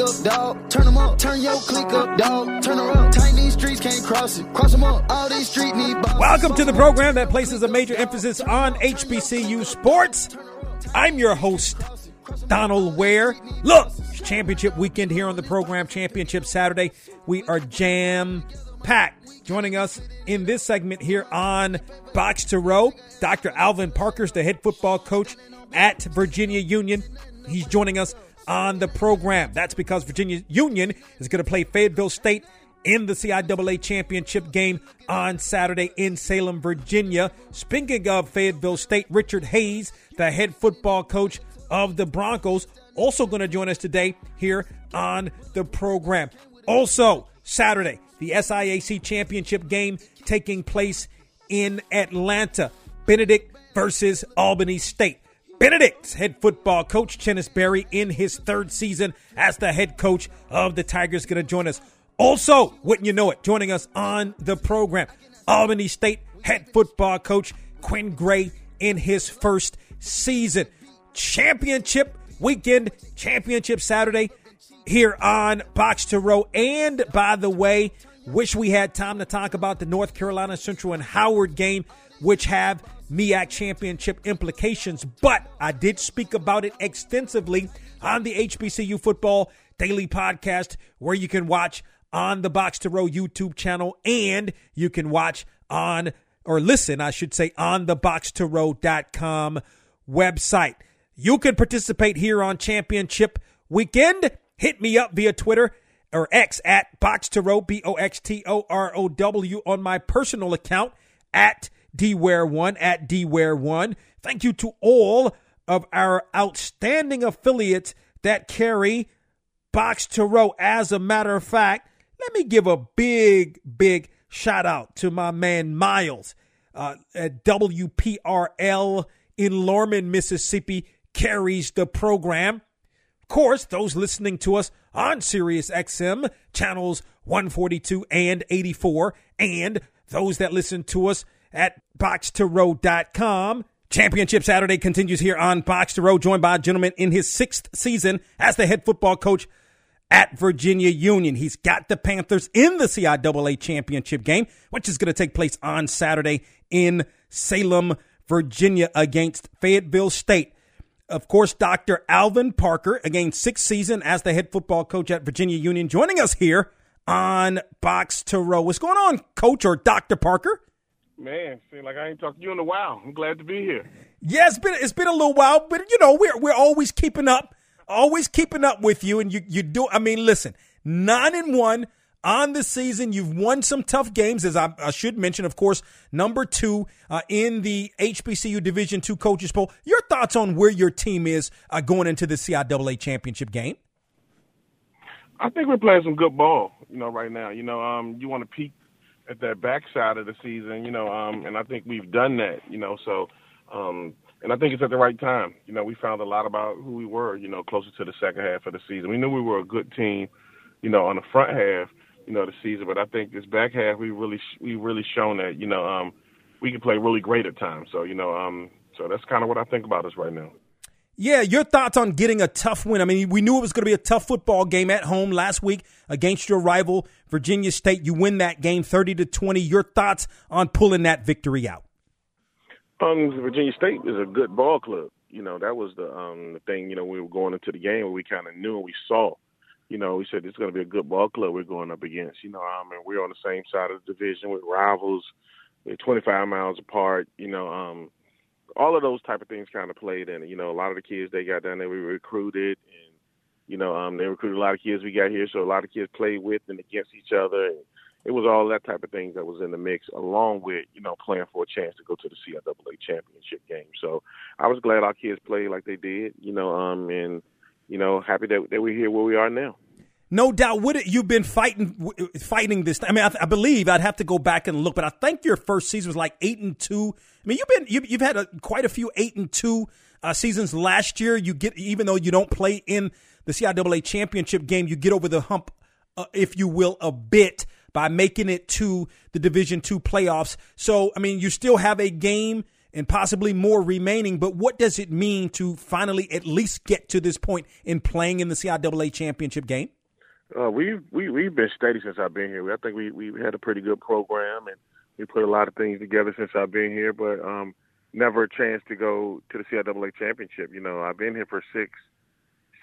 Up, dog. Turn them up, turn your click up, dog. Turn her up. These streets can't cross it. Cross them up. All these street need Welcome to the program that places a major emphasis on HBCU sports. I'm your host, Donal Ware. Look, it's championship weekend here on the program, Championship Saturday. We are jam packed. Joining us in this segment here on Box to Row, Dr. Alvin Parker's the head football coach at Virginia Union. He's joining us on the program. That's because Virginia Union is going to play Fayetteville State in the CIAA championship game on Saturday in Salem, Virginia. Speaking of Fayetteville State, Richard Hayes, the head football coach of the Broncos, also going to join us today here on the program. Also, Saturday, the SIAC championship game taking place in Atlanta. Benedict versus Albany State. Benedict's head football coach, Chennis Berry, in his third season as the head coach of the Tigers, going to join us. Also, wouldn't you know it, joining us on the program, Albany State head football coach, Quinn Gray, in his first season. Championship weekend, championship Saturday here on Box to Row. And by the way, wish we had time to talk about the North Carolina Central and Howard game, which have MEAC championship implications. But I did speak about it extensively on the HBCU Football Daily Podcast, where you can watch on the Box to Row YouTube channel and you can watch on or listen, I should say, on the Box to boxtorow.com website. You can participate here on Championship Weekend. Hit me up via Twitter or X at Box to Row, B O X T O R O W, on my personal account at DWare1, at DWare1. Thank you to all of our outstanding affiliates that carry Box to Row. As a matter of fact, let me give a big, big shout out to my man Miles uh, at WPRL in Lorman, Mississippi, carries the program. Of course, those listening to us on Sirius XM channels 142 and 84, and those that listen to us at boxtorow.com. Championship Saturday continues here on Box to Row, joined by a gentleman in his sixth season as the head football coach at Virginia Union. He's got the Panthers in the CIAA championship game, which is going to take place on Saturday in Salem, Virginia against Fayetteville State. Of course, Dr. Alvin Parker, again, sixth season as the head football coach at Virginia Union, joining us here on Box to Row. What's going on, Coach or Dr. Parker? Man, seems like I ain't talked to you in a while. I'm glad to be here. Yeah, it's been it's been a little while, but you know we're we're always keeping up, always keeping up with you, and you you do. I mean, listen, nine and one on the season. You've won some tough games, as I, I should mention, of course, number two uh, in the HBCU Division Two coaches poll. Your thoughts on where your team is uh, going into the CIAA championship game? I think we're playing some good ball, you know, right now. You know, um, you want to peak at that backside of the season, you know, um, and I think we've done that, you know, so, um, and I think it's at the right time. You know, we found a lot about who we were, you know, closer to the second half of the season. We knew we were a good team, you know, on the front half, you know, the season, but I think this back half we really we really shown that, you know, um, we can play really great at times. So, you know, um, so that's kind of what I think about us right now. Yeah, your thoughts on getting a tough win. I mean, we knew it was going to be a tough football game at home last week against your rival Virginia State. You win that game 30 to 20. Your thoughts on pulling that victory out? Um, Virginia State is a good ball club. You know, that was the um the thing, you know, we were going into the game we kind of knew and we saw. You know, we said it's going to be a good ball club we're going up against. You know, I mean, we're on the same side of the division with rivals. they're 25 miles apart. You know, um, all of those type of things kind of played in. You know, a lot of the kids they got down there we recruited, and you know, um, they recruited a lot of kids we got here, so a lot of kids played with and against each other. And it was all that type of things that was in the mix, along with you know playing for a chance to go to the CIAA championship game. So I was glad our kids played like they did. You know, um, and you know, happy that, that we're here where we are now. No doubt. Would it, you've been fighting fighting this? I mean, I, I, believe I'd have to go back and look, but I think your first season was like eight and two. I mean, you've been you, have had a, quite a few eight and two uh, seasons last year. You get even though you don't play in the CIAA championship game, you get over the hump, uh, if you will, a bit by making it to the Division two playoffs. So, I mean, you still have a game and possibly more remaining. But what does it mean to finally at least get to this point in playing in the CIAA championship game? Uh, we've we, we've been steady since I've been here. I think we we had a pretty good program and we put a lot of things together since I've been here. But um, never a chance to go to the CIAA championship. You know, I've been here for six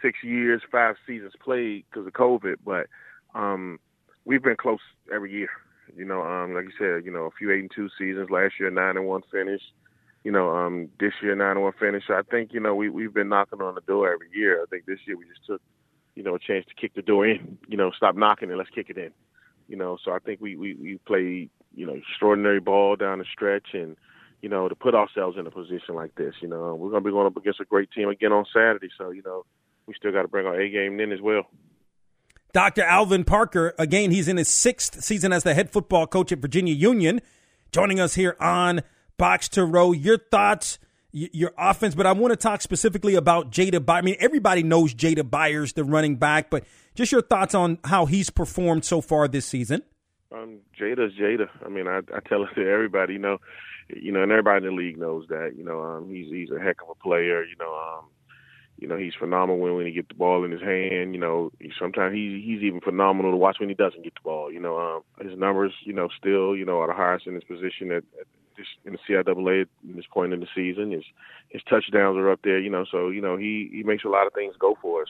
six years, five seasons played because of COVID, but um, we've been close every year. You know, um, like you said, you know, a few eight and two seasons. Last year, nine and one finish. You know, um, this year nine and one finish. So I think you know we we've been knocking on the door every year. I think this year we just took you know, a chance to kick the door in. You know, stop knocking and let's kick it in. You know, so I think we we we played you know extraordinary ball down the stretch and you know to put ourselves in a position like this. You know, we're going to be going up against a great team again on Saturday, so you know we still got to bring our A game in as well. Dr. Alvin Parker, again, he's in his sixth season as the head football coach at Virginia Union, joining us here on Box to Row. Your thoughts your offense, but I want to talk specifically about Jada Byers. I mean, everybody knows Jada Byers, the running back, but just your thoughts on how he's performed so far this season. Um, Jada's Jada. I mean, I, I tell it to everybody, you know, you know, and everybody in the league knows that. You know, um, he's he's a heck of a player. You know, um, you know, he's phenomenal when, he get the ball in his hand. You know, sometimes he's he's even phenomenal to watch when he doesn't get the ball. You know, um, his numbers, you know, still, you know, are the highest in his position at, at this in the CIAA at this point in the season. His his touchdowns are up there, you know. So you know he he makes a lot of things go for us.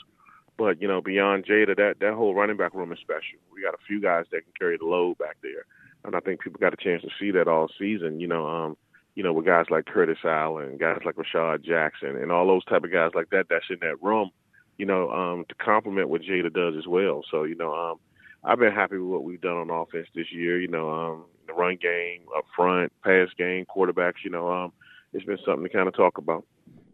But you know beyond Jada, that that whole running back room is special. We got a few guys that can carry the load back there, and I think people got a chance to see that all season. You know, um, you know with guys like Curtis Allen, guys like Rashad Jackson, and all those type of guys like that that's in that room. You know, um, to complement what Jada does as well. So you know, um, I've been happy with what we've done on offense this year. You know, um, the run game, up front, pass game, quarterbacks. You know, um, it's been something to kind of talk about.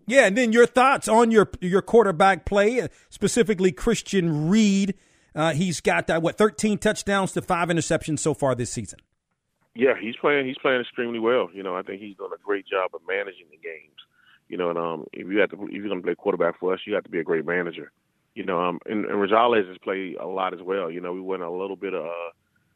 Yeah, and then your thoughts on your your quarterback play, uh, specifically Christian Reed. Uh, he's got uh, what thirteen touchdowns to five interceptions so far this season. Yeah, he's playing. He's playing extremely well. You know, I think he's done a great job of managing the games. You know, and um, if you have to, if you're going to play quarterback for us, you have to be a great manager. You know, um, and, and Rosales has played a lot as well. You know, we went a little bit of uh,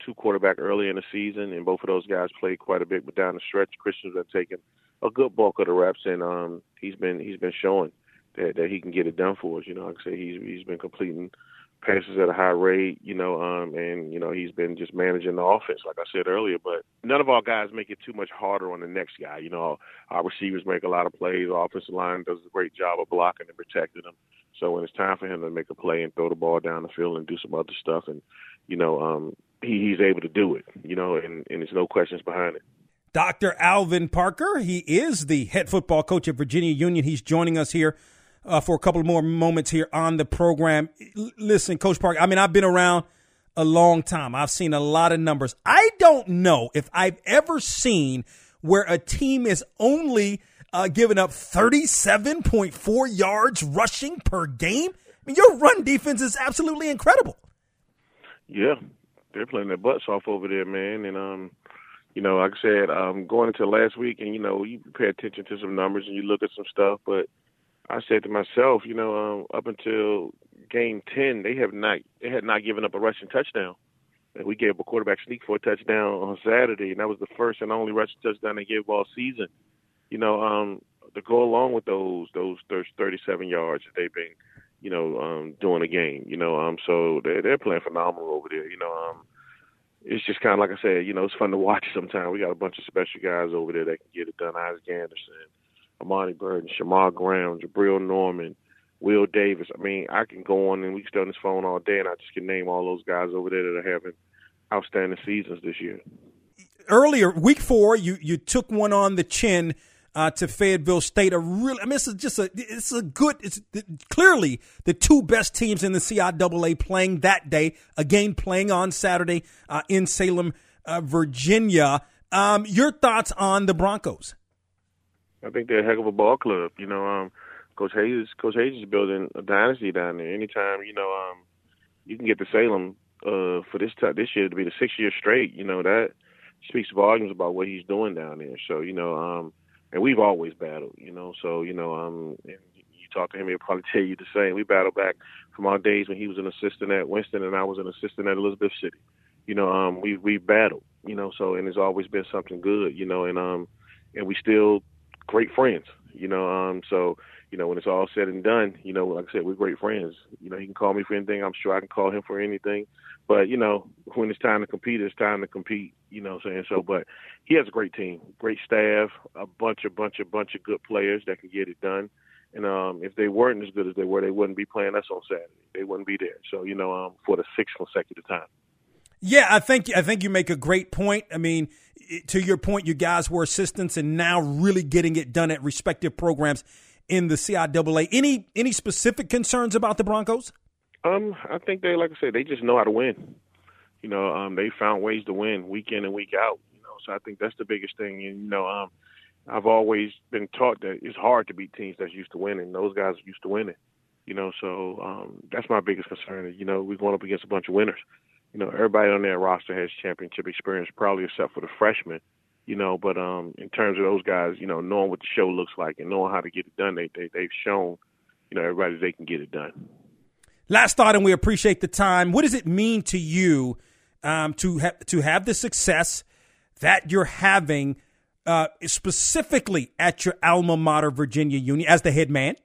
two quarterback early in the season, and both of those guys played quite a bit. But down the stretch, Christian's been taking a good bulk of the reps, and um, he's been he's been showing that that he can get it done for us. You know, like I say, he's he's been completing passes at a high rate. You know, um, and you know he's been just managing the offense, like I said earlier. But none of our guys make it too much harder on the next guy. You know, our receivers make a lot of plays. Our offensive line does a great job of blocking and protecting them. So when it's time for him to make a play and throw the ball down the field and do some other stuff, and you know, um, he, he's able to do it, you know, and, and there's no questions behind it. Dr. Alvin Parker, he is the head football coach at Virginia Union. He's joining us here uh, for a couple more moments here on the program. L- listen, Coach Parker, I mean, I've been around a long time. I've seen a lot of numbers. I don't know if I've ever seen where a team is only uh, giving up 37.4 yards rushing per game. I mean, your run defense is absolutely incredible. Yeah, they're playing their butts off over there, man. And um, you know, like I said, um, going into last week, and you know, you pay attention to some numbers and you look at some stuff, but I said to myself, you know, um, up until game ten, they have not they had not given up a rushing touchdown. And we gave a quarterback sneak for a touchdown on Saturday, and that was the first and only rushing touchdown they gave all season. You know, um, to go along with those those 37 yards that they've been you know, um, doing a game. You know, um, so they're they're playing phenomenal over there. You know, um, it's just kind of like I said. You know, it's fun to watch. Sometimes we got a bunch of special guys over there that can get it done. Isaac Anderson, Amani Burton, Shamar Graham, Jabril Norman, Will Davis. I mean, I can go on and we can stay on this phone all day, and I just can name all those guys over there that are having outstanding seasons this year. earlier, week four, you you took one on the chin uh, to Fayetteville State. A really, I mean, this is just a it's a good. It's clearly the two best teams in the CIAA playing that day. Again, playing on Saturday uh, in Salem, uh, Virginia. Um, your thoughts on the Broncos? I think they're a heck of a ball club. You know, um, Coach Hayes, Coach Hayes is building a dynasty down there. Anytime you know, um, you can get to Salem uh, for this this year to be the sixth year straight. You know that speaks volumes about what he's doing down there. So you know, um, and we've always battled. You know, so you know, um, you talk to him, he'll probably tell you the same. We battled back from our days when he was an assistant at Winston and I was an assistant at Elizabeth City. You know, um, we we battled. You know, so and it's always been something good. You know, and um, and we still great friends. You know, um, so you know when it's all said and done, you know, like I said, we're great friends. You know, he can call me for anything. I'm sure I can call him for anything. But you know, when it's time to compete, it's time to compete. You know, what I'm saying so. But he has a great team, great staff, a bunch, of bunch, of bunch of good players that can get it done. And um, if they weren't as good as they were, they wouldn't be playing us on Saturday. They wouldn't be there. So you know, um, for the sixth consecutive time. Yeah, I think I think you make a great point. I mean, to your point, you guys were assistants and now really getting it done at respective programs in the CIAA. Any any specific concerns about the Broncos? Um, I think they, like I said, they just know how to win. You know, um, they found ways to win week in and week out. You know, so I think that's the biggest thing. And you know, um, I've always been taught that it's hard to beat teams that's used to winning. Those guys are used to winning. You know, so um, that's my biggest concern. You know, we're going up against a bunch of winners. You know, everybody on that roster has championship experience, probably except for the freshmen. You know, but um, in terms of those guys, you know, knowing what the show looks like and knowing how to get it done, they, they they've shown, you know, everybody they can get it done. Last thought, and we appreciate the time. What does it mean to you um, to ha- to have the success that you're having, uh, specifically at your alma mater, Virginia Union, as the head man?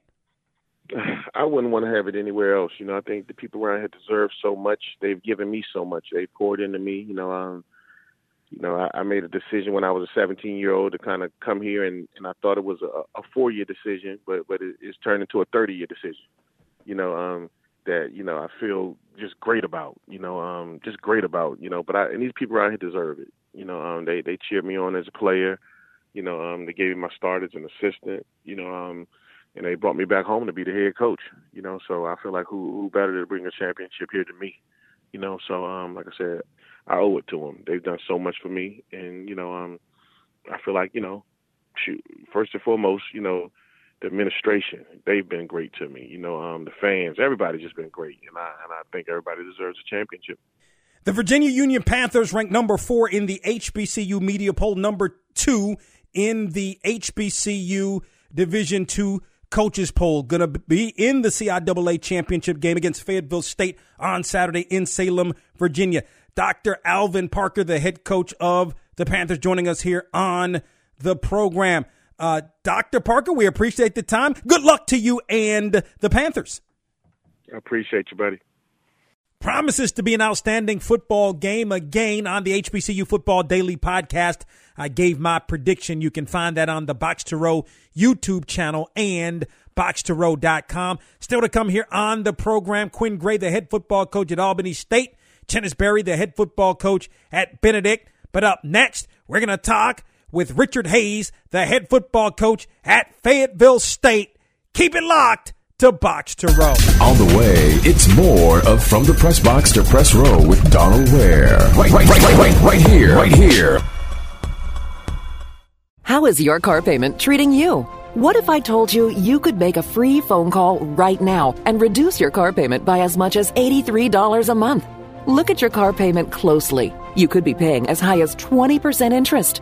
I wouldn't want to have it anywhere else. You know, I think the people around here deserve so much. They've given me so much. They poured into me. You know, um, you know, I, I made a decision when I was a 17 year old to kind of come here, and, and I thought it was a, a four year decision, but but it, it's turned into a 30 year decision. You know, um, that you know I feel just great about. You know, um, just great about. You know, but I and these people around here deserve it. You know, um, they they cheered me on as a player. You know, um, they gave me my start as an assistant. You know, um, and they brought me back home to be the head coach. You know, so I feel like who who better to bring a championship here than me. You know, so um, like I said, I owe it to them. They've done so much for me, and you know, um, I feel like you know, shoot, first and foremost, you know, administration, they've been great to me. You know, um, the fans, everybody's just been great, and I and I think everybody deserves a championship. The Virginia Union Panthers ranked number four in the HBCU media poll, number two in the HBCU Division Two coaches poll. Going to be in the CIAA championship game against Fayetteville State on Saturday in Salem, Virginia. Dr. Alvin Parker, the head coach of the Panthers, joining us here on the program. Uh, Dr. Parker, we appreciate the time. Good luck to you and the Panthers. I appreciate you, buddy. Promises to be an outstanding football game again on the HBCU Football Daily podcast. I gave my prediction. You can find that on the Box to Row YouTube channel and boxtorow.com. Still to come here on the program, Quinn Gray, the head football coach at Albany State, Chennis Berry, the head football coach at Benedict. But up next, we're going to talk with Richard Hayes, the head football coach at Fayetteville State. Keep it locked to Box to Row. On the way, it's more of From the Press Box to Press Row with Donal Ware. Right, right, right, right, right, right here. Right here. How is your car payment treating you? What if I told you you could make a free phone call right now and reduce your car payment by as much as $83 a month? Look at your car payment closely. You could be paying as high as 20% interest.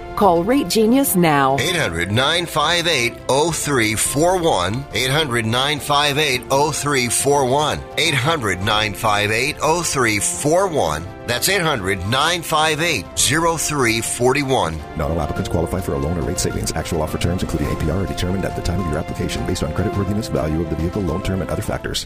Call Rate Genius now. 800 958 0341. 800 958 0341. 800 958 0341. That's 800 958 0341. Not all applicants qualify for a loan or rate savings. Actual offer terms, including APR, are determined at the time of your application based on creditworthiness, value of the vehicle, loan term, and other factors.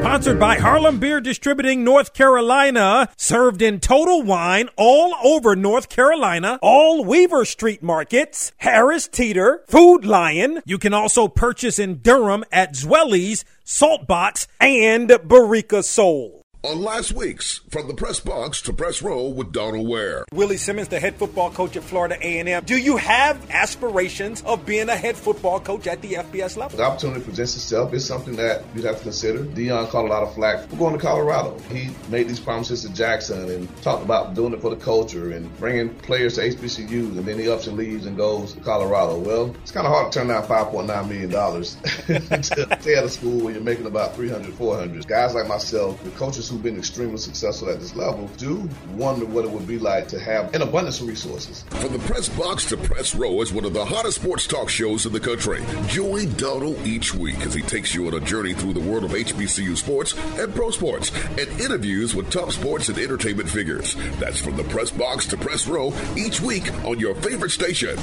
Sponsored by Harlem Beer Distributing North Carolina, served in Total Wine all over North Carolina, all Weaver Street markets, Harris Teeter, Food Lion. You can also purchase in Durham at Zweli's, Saltbox, and Barica Soul on last week's From the Press Box to Press Row with Donal Ware. Willie Simmons, the head football coach at Florida A&M. Do you have aspirations of being a head football coach at the FBS level? The opportunity presents itself. It's something that you'd have to consider. Deion caught a lot of flack for going to Colorado. He made these promises to Jackson and talked about doing it for the culture and bringing players to HBCUs, and then he ups and leaves and goes to Colorado. Well, it's kind of hard to turn down $5.9 million to stay at a school where you're making about 300, 400. Guys like myself, the coaches who've been extremely successful at this level do wonder what it would be like to have an abundance of resources. From the press box to press row is one of the hottest sports talk shows in the country. Join Donal each week as he takes you on a journey through the world of HBCU sports and pro sports and interviews with top sports and entertainment figures. That's from the press box to press row each week on your favorite station.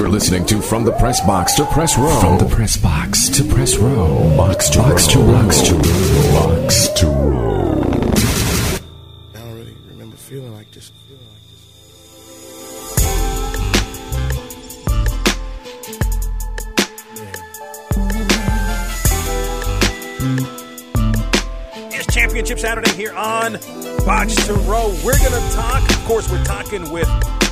You're listening to From the Press Box to Press Row. From the Press Box to Press Row. Box to box row. to box to row. Box to row. I don't really remember feeling like this. Feeling like this. Yeah. It's Championship Saturday here on Box to Row. We're going to talk, of course, we're talking with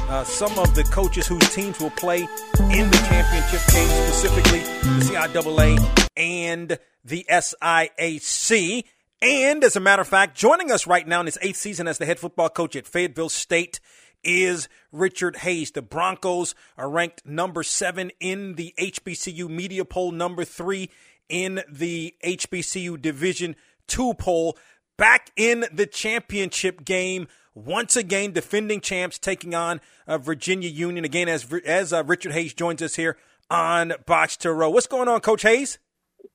uh, some of the coaches whose teams will play in the championship game, specifically the CIAA and the SIAC. And as a matter of fact, joining us right now in his eighth season as the head football coach at Fayetteville State is Richard Hayes. The Broncos are ranked number seven in the HBCU media poll, number three in the HBCU Division two poll. Back in the championship game once again defending champs taking on uh, Virginia Union again as as uh, Richard Hayes joins us here on Box to Row. What's going on, Coach Hayes?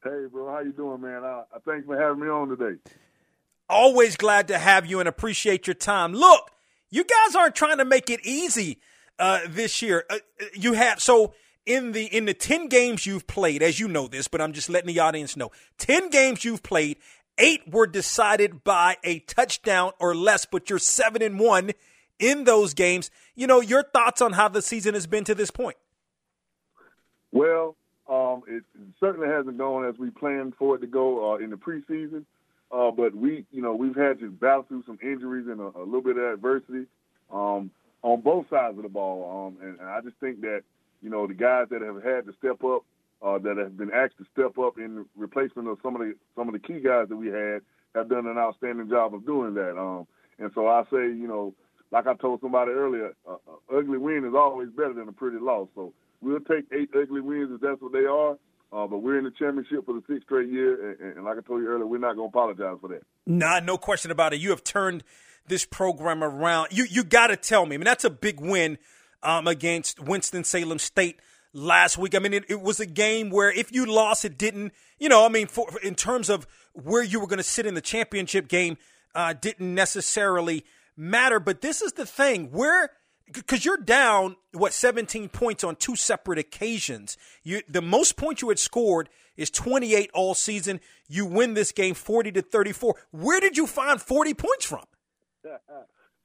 Hey, bro, how you doing, man? I, I thanks for having me on today. Always glad to have you and appreciate your time. Look, you guys aren't trying to make it easy uh, this year. Uh, you have so in the in the 10 games you've played as you know this but i'm just letting the audience know 10 games you've played Eight were decided by a touchdown or less, but you're seven and one in those games. You know, your thoughts on how the season has been to this point? Well, um, it certainly hasn't gone as we planned for it to go uh, in the preseason. Uh, but we, you know, we've had to battle through some injuries and a, a little bit of adversity um, on both sides of the ball. Um, and, and I just think that, you know, the guys that have had to step up uh, that have been asked to step up in replacement of some of the some of the key guys that we had have done an outstanding job of doing that. Um, and so I say, you know, like I told somebody earlier, uh, ugly win is always better than a pretty loss. So we'll take eight ugly wins if that's what they are. Uh, but we're in the championship for the sixth straight year, and, and like I told you earlier, we're not going to apologize for that. Nah, no question about it. You have turned this program around. You you got to tell me. I mean, that's a big win um, against Winston Salem State last week. I mean, it, it, was a game where if you lost, it didn't, you know, I mean, for, in terms of where you were going to sit in the championship game, uh, didn't necessarily matter. But this is the thing where, because you're down, what, 17 points on two separate occasions. You, the most points you had scored is 28 all season. You win this game 40 to 34. Where did you find 40 points from?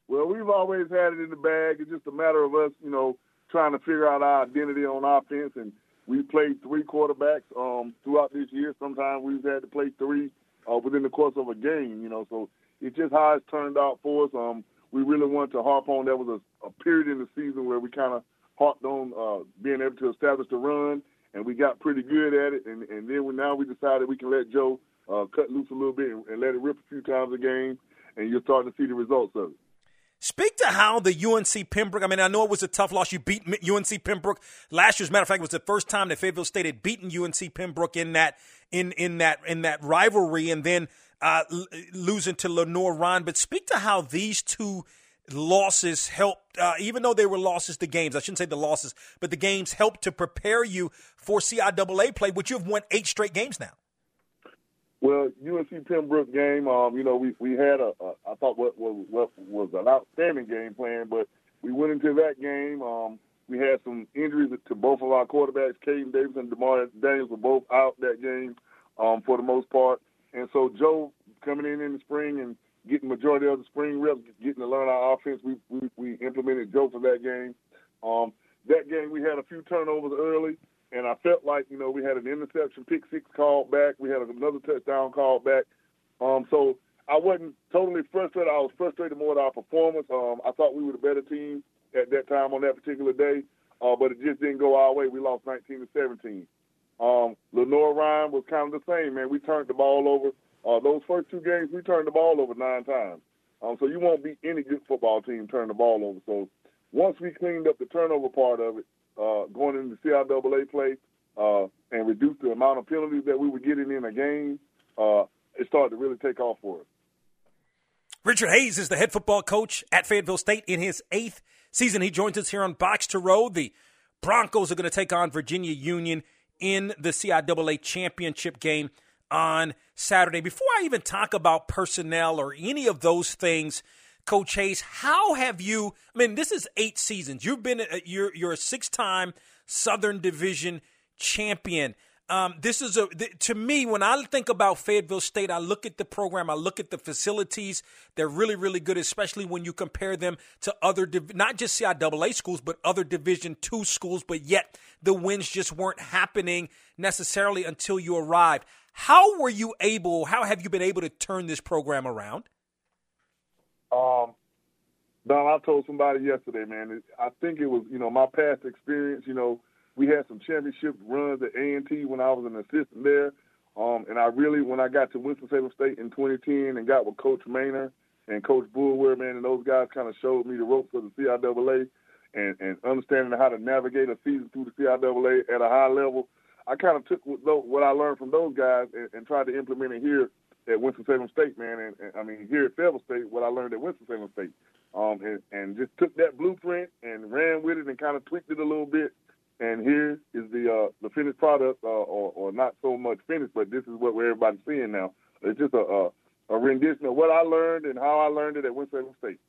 well, we've always had it in the bag. It's just a matter of us, you know, trying to figure out our identity on offense. And we played three quarterbacks um, throughout this year. Sometimes we've had to play three uh, within the course of a game. You know, so it's just how it's turned out for us. Um, we really wanted to harp on. that was a, a period in the season where we kind of harped on uh, being able to establish the run, and we got pretty good at it. And, and then we, now we decided we can let Joe uh, cut loose a little bit and, and let it rip a few times a game, and you're starting to see the results of it. Speak to how the UNC Pembroke. I mean, I know it was a tough loss. You beat UNC Pembroke last year. As a matter of fact, it was the first time that Fayetteville State had beaten UNC Pembroke in that in in that in that rivalry, and then uh, losing to Lenoir-Rhyne. But speak to how these two losses helped, uh, even though they were losses to games. I shouldn't say the losses, but the games helped to prepare you for CIAA play, which you've won eight straight games now. Well, UNC Pembroke game, um, you know, we we had a, a I thought what was what was an outstanding game plan, but we went into that game. Um, we had some injuries to both of our quarterbacks, Caden Davis and Demar Daniels, were both out that game um, for the most part. And so Joe coming in in the spring and getting majority of the spring reps, getting to learn our offense, we we, we implemented Joe for that game. Um, that game we had a few turnovers early, and I felt like you know we had an interception, pick six called back. We had another touchdown called back. Um, so I wasn't totally frustrated. I was frustrated more at our performance. Um, I thought we were the better team at that time on that particular day, uh, but it just didn't go our way. We lost 19 to 17. Um, Lenoir-Rhyne was kind of the same, man. We turned the ball over. Uh, those first two games, we turned the ball over nine times. Um, so you won't beat any good football team turn the ball over. So once we cleaned up the turnover part of it, uh, going into CIAA play uh, and reduce the amount of penalties that we were getting in a game, uh, it started to really take off for us. Richard Hayes is the head football coach at Fayetteville State in his eighth season. He joins us here on Box to Row. The Broncos are going to take on Virginia Union in the CIAA championship game on Saturday. Before I even talk about personnel or any of those things, Coach Hayes, how have you? I mean, this is eight seasons. You've been you're you're a six time Southern Division champion. Um, this is a to me when I think about Fayetteville State, I look at the program, I look at the facilities. They're really, really good, especially when you compare them to other not just CIAA schools, but other Division two schools. But yet the wins just weren't happening necessarily until you arrived. How were you able? How have you been able to turn this program around? Um, Don, I told somebody yesterday, man. I think it was you know my past experience. You know, we had some championship runs at A and T when I was an assistant there. Um, and I really, when I got to Winston-Salem State in 2010 and got with Coach Maynor and Coach Boulware, man, and those guys kind of showed me the ropes of the CIAA and, and understanding how to navigate a season through the CIAA at a high level. I kind of took what I learned from those guys and, and tried to implement it here at Winston-Salem State, man. And, and I mean, here at Fayetteville State, what I learned at Winston-Salem State, um, and, and just took that blueprint and ran with it and kind of tweaked it a little bit. And here is the uh, the finished product, uh, or, or not so much finished, but this is what we're everybody's seeing now. It's just a, a, a rendition of what I learned and how I learned it at Winston-Salem State.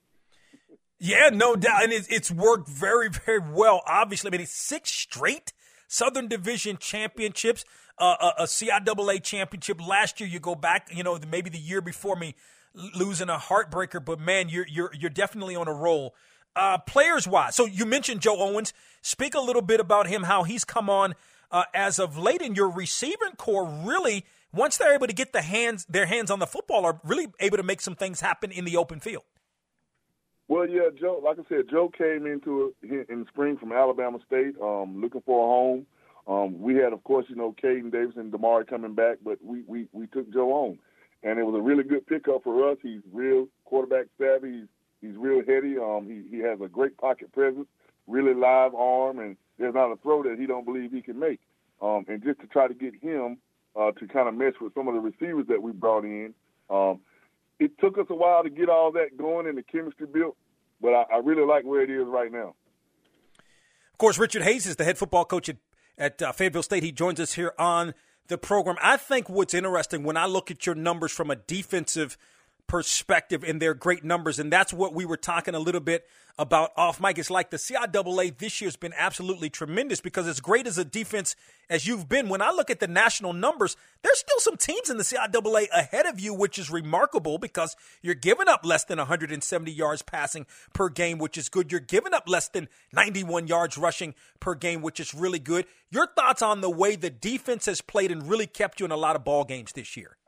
Yeah, no doubt, and it's, it's worked very, very well. Obviously, I mean, it's six straight Southern Division championships, a, a CIAA championship last year. You go back, you know, maybe the year before me, losing a heartbreaker. But man, you're you're you're definitely on a roll. Uh, players wise, so you mentioned Joe Owens. Speak a little bit about him, how he's come on uh, as of late in your receiving core. Really, once they're able to get the hands their hands on the football, are really able to make some things happen in the open field. Well, yeah, Joe. Like I said, Joe came into it in the spring from Alabama State, um, looking for a home. Um, we had, of course, you know, Caden Davis and Damari coming back, but we, we we took Joe on, and it was a really good pickup for us. He's real quarterback savvy. He's he's real heady. Um, he he has a great pocket presence, really live arm, and there's not a throw that he don't believe he can make. Um, and just to try to get him uh, to kind of mesh with some of the receivers that we brought in, um, it took us a while to get all that going and the chemistry built, but I, I really like where it is right now. Of course, Richard Hayes is the head football coach at, at uh, Fayetteville State. He joins us here on the program. I think what's interesting when I look at your numbers from a defensive perspective and their great numbers. And that's what we were talking a little bit about off mic. It's like the CIAA this year has been absolutely tremendous because as great as a defense as you've been, when I look at the national numbers, there's still some teams in the CIAA ahead of you, which is remarkable because you're giving up less than 170 yards passing per game, which is good. You're giving up less than 91 yards rushing per game, which is really good. Your thoughts on the way the defense has played and really kept you in a lot of ball games this year?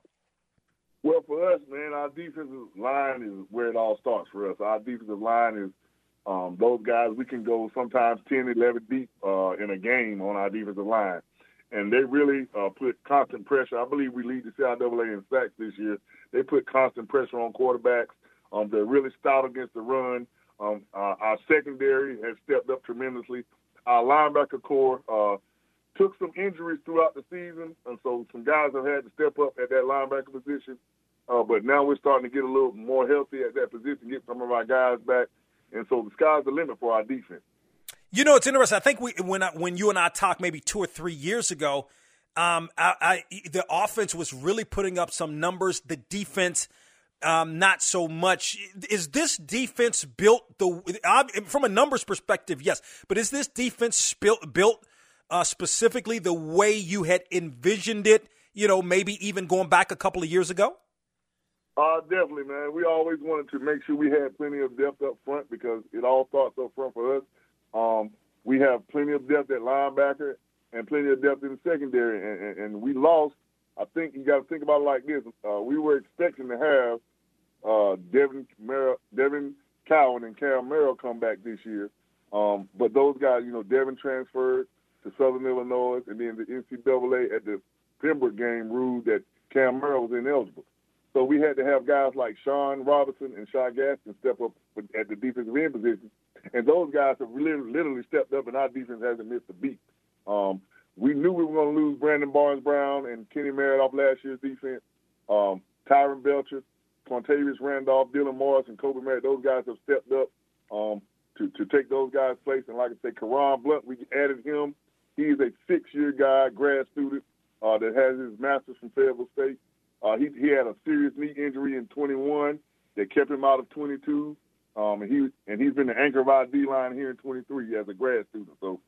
Well, for us, man, our defensive line is where it all starts for us. Our defensive line is um, those guys. We can go sometimes 10, 11 deep uh, in a game on our defensive line, and they really uh, put constant pressure. I believe we lead the CIAA in sacks this year. They put constant pressure on quarterbacks. Um, they're really stout against the run. Um, uh, our secondary has stepped up tremendously. Our linebacker core uh, took some injuries throughout the season, and so some guys have had to step up at that linebacker position. Uh, but now we're starting to get a little more healthy at that position, get some of our guys back, and so the sky's the limit for our defense. You know, it's interesting. I think we when I, when you and I talked maybe two or three years ago, um, I, I, the offense was really putting up some numbers. The defense, um, not so much. Is this defense built the from a numbers perspective? Yes, but is this defense built uh, specifically the way you had envisioned it? You know, maybe even going back a couple of years ago. Uh, definitely, man. We always wanted to make sure we had plenty of depth up front because it all starts up front for us. Um, we have plenty of depth at linebacker and plenty of depth in the secondary, and, and, and we lost. I think you got to think about it like this: uh, we were expecting to have uh, Devin Mer- Devin Cowan and Cam Merrill come back this year, um, but those guys, you know, Devin transferred to Southern Illinois, and then the NCAA at the Pembroke game ruled that Cam Merrill was ineligible. So we had to have guys like Sean Robinson and Shy Gaston step up at the defensive end position. And those guys have literally stepped up, and our defense hasn't missed a beat. Um, we knew we were going to lose Brandon Barnes Brown and Kenny Merritt off last year's defense. Um, Tyron Belcher, Quantavious Randolph, Dylan Morris, and Kobe Merritt, those guys have stepped up um, to, to take those guys' place. And like I said, Karan Blunt, we added him. He's a six year guy, grad student, uh, that has his master's from Fayetteville State. Uh, he he had a serious knee injury in 21 that kept him out of 22. Um, and he and he's been the anchor of our D line here in 23 as a grad student. So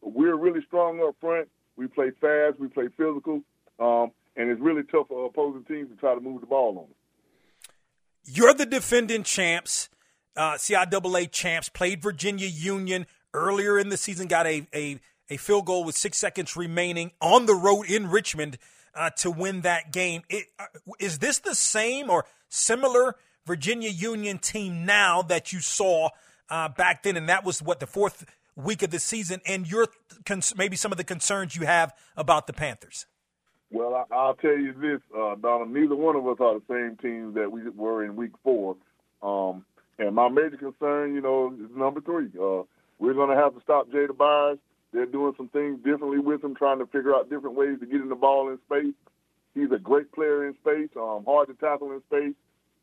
we're really strong up front. We play fast. We play physical. Um, and it's really tough for opposing teams to try to move the ball on us. You're the defending champs, uh, CIAA champs. Played Virginia Union earlier in the season. Got a a a field goal with six seconds remaining on the road in Richmond uh, to win that game. It, uh, is this the same or similar Virginia Union team now that you saw uh, back then? And that was what the fourth week of the season. And your maybe some of the concerns you have about the Panthers. Well, I, will tell you this, uh, Donal. Neither one of us are the same team that we were in Week Four. Um, and my major concern, you know, is number three. Uh, we're going to have to stop Jada Byers. They're doing some things differently with him, trying to figure out different ways to get in the ball in space. He's a great player in space, um, hard to tackle in space.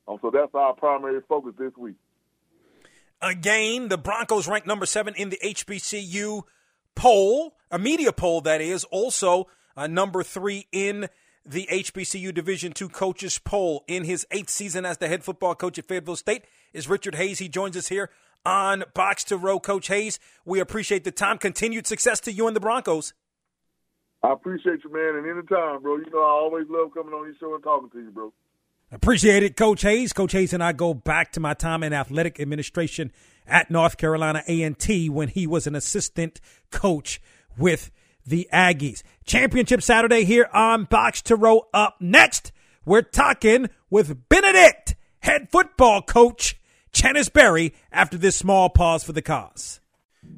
Um, so that's our primary focus this week. Again, the Broncos ranked number seven in the HBCU poll, a media poll that is, also uh, number three in the HBCU Division II coaches poll. In his eighth season as the head football coach at Fayetteville State is Richard Hayes. He joins us here on Box to Row. Coach Hayes, we appreciate the time. Continued success to you and the Broncos. I appreciate you, man. And anytime, bro. You know, I always love coming on your show and talking to you, bro. Appreciate it, Coach Hayes. Coach Hayes and I go back to my time in athletic administration at North Carolina A&T when he was an assistant coach with the Aggies. Championship Saturday here on Box to Row. Up next, we're talking with Benedict, head football coach Chennis Berry after this small pause for the cause.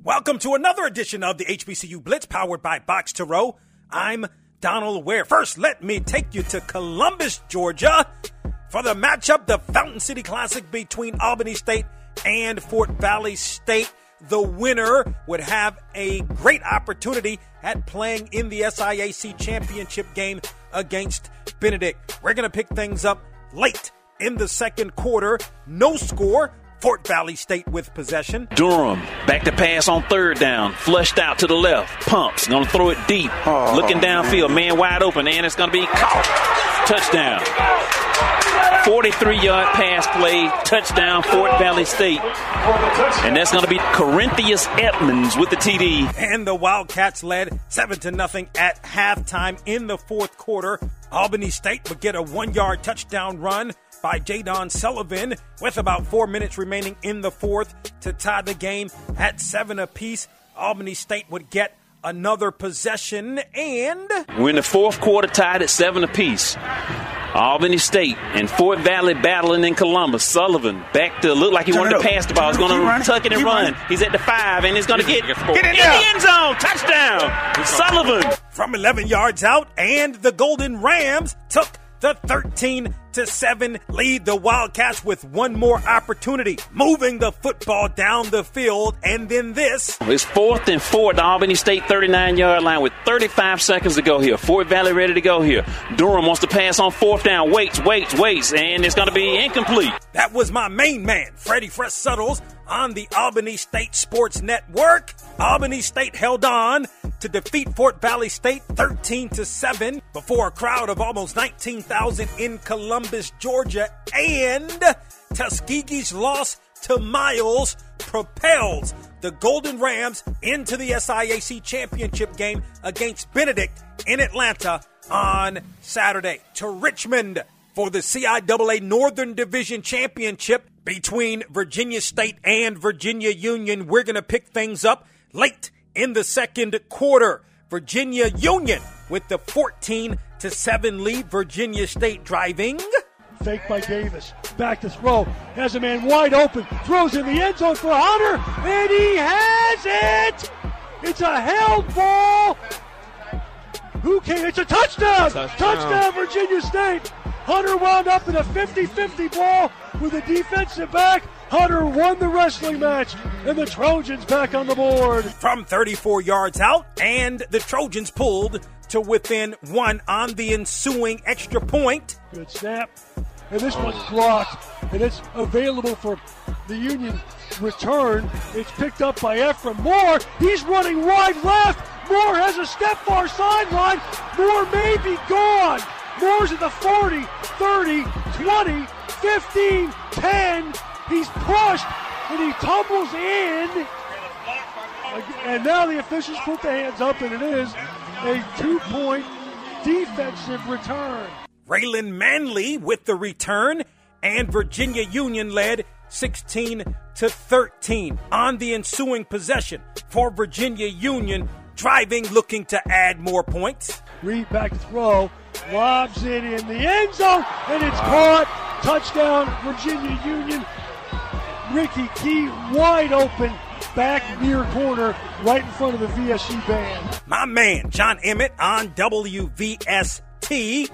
Welcome to another edition of the HBCU Blitz powered by Box to Row. I'm Donal Ware. First, let me take you to Columbus, Georgia for the matchup, the Fountain City Classic between Albany State and Fort Valley State. The winner would have a great opportunity at playing in the SIAC championship game against Benedict. We're going to pick things up late in the second quarter. No score. Fort Valley State with possession. Durham back to pass on third down, flushed out to the left. Pumps gonna throw it deep, oh. looking downfield, man wide open, and it's gonna be caught. Touchdown. 43 yard pass play, touchdown, Fort Valley State. And that's going to be Corinthians Edmonds with the TD. And the Wildcats led 7 to nothing at halftime in the fourth quarter. Albany State would get a one yard touchdown run by Jadon Sullivan with about four minutes remaining in the fourth to tie the game at seven apiece. Albany State would get another possession and. We're in the fourth quarter tied at seven apiece. Albany State and Fort Valley battling in Columbus. Sullivan back to look like he Turn wanted to pass the ball. He's going to tuck it and run. He's at the five and he's going to get, get in, in the end zone. Touchdown. Sullivan. From 11 yards out, and the Golden Rams took the 13 to 7 lead the Wildcats with one more opportunity, moving the football down the field. And then this. It's fourth and four at the Albany State 39 yard line with 35 seconds to go here. Fort Valley ready to go here. Durham wants to pass on fourth down. Waits, waits, waits, and it's going to be incomplete. That was my main man, Freddie Fresh Suttles, on the Albany State Sports Network. Albany State held on to defeat Fort Valley State 13 to 7 before a crowd of almost 19,000 in Columbus, Georgia, and Tuskegee's loss to Miles propels the Golden Rams into the SIAC championship game against Benedict in Atlanta on Saturday. To Richmond for the CIAA Northern Division Championship between Virginia State and Virginia Union. We're going to pick things up late in the second quarter. Virginia Union with the 14 to 7 lead. Virginia State driving. Fake by Davis. Back to throw. Has a man wide open. Throws in the end zone for Hunter. And he has it! It's a held ball. Who came? It's a touchdown! Touchdown, touchdown Virginia State. Hunter wound up in a 50 50 ball with a defensive back. Hunter won the wrestling match, and the Trojans back on the board. From 34 yards out, and the Trojans pulled to within one on the ensuing extra point. Good snap. And this one's blocked, and it's available for the Union return. It's picked up by Ephraim Moore. He's running wide left. Moore has a step far sideline. Moore may be gone. Moore's at the 40, 30, 20, 15, 10. He's pushed and he tumbles in. And now the officials put their hands up, and it is a two point defensive return. Raylan Manley with the return, and Virginia Union led 16 to 13 on the ensuing possession for Virginia Union, driving, looking to add more points. Reed back throw, lobs it in the end zone, and it's caught. Touchdown, Virginia Union. Ricky Key wide open back near corner right in front of the VSU band. My man, John Emmett on WVST.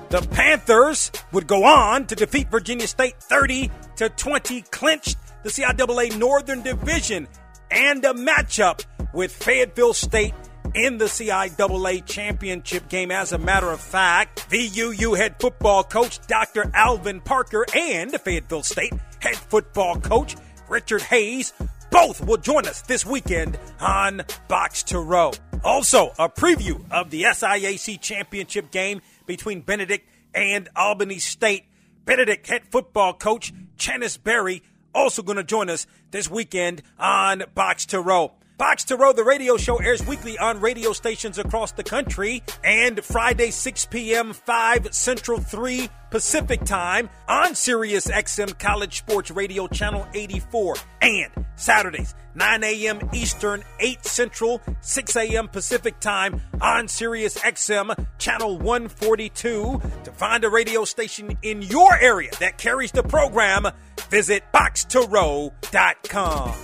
The Panthers would go on to defeat Virginia State 30 to 20, clinched the CIAA Northern Division and a matchup with Fayetteville State in the CIAA championship game. As a matter of fact, VUU head football coach Dr. Alvin Parker and Fayetteville State head football coach Richard Hayes both will join us this weekend on Box to Row. Also, a preview of the SIAC championship game between Benedict and Albany State. Benedict head football coach Chennis Berry also going to join us this weekend on Box to Row. Box to Row, the radio show, airs weekly on radio stations across the country and Friday, 6 p.m., 5 Central, 3 Pacific Time on Sirius XM College Sports Radio Channel 84 and Saturdays, 9 a.m. Eastern, 8 Central, 6 a.m. Pacific Time on Sirius XM Channel 142. To find a radio station in your area that carries the program, visit boxtorow.com.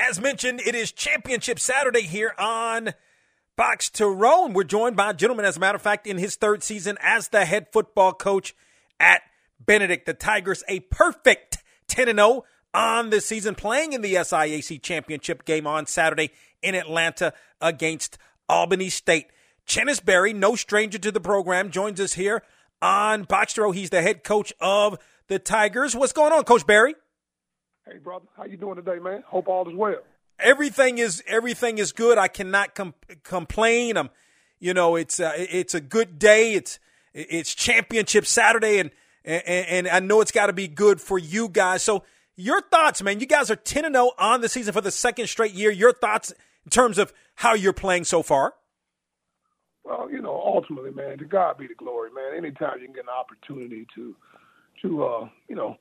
As mentioned, it is Championship Saturday here on Box and we're joined by a gentleman, as a matter of fact, in his third season as the head football coach at Benedict. The Tigers, a perfect 10 0 on the season, playing in the SIAC championship game on Saturday in Atlanta against Albany State. Chennis Berry, no stranger to the program, joins us here on Box to Row. He's the head coach of the Tigers. What's going on, Coach Berry? Hey, brother, how you doing today, man? Hope all is well. Everything is everything is good. I cannot com- complain. I'm, you know, it's uh, it's a good day. It's it's championship Saturday, and and, and I know it's got to be good for you guys. So your thoughts, man? You guys are ten and zero on the season for the second straight year. Your thoughts in terms of how you're playing so far? Well, you know, ultimately, man, to God be the glory, man. Anytime you can get an opportunity to, to, uh, you know,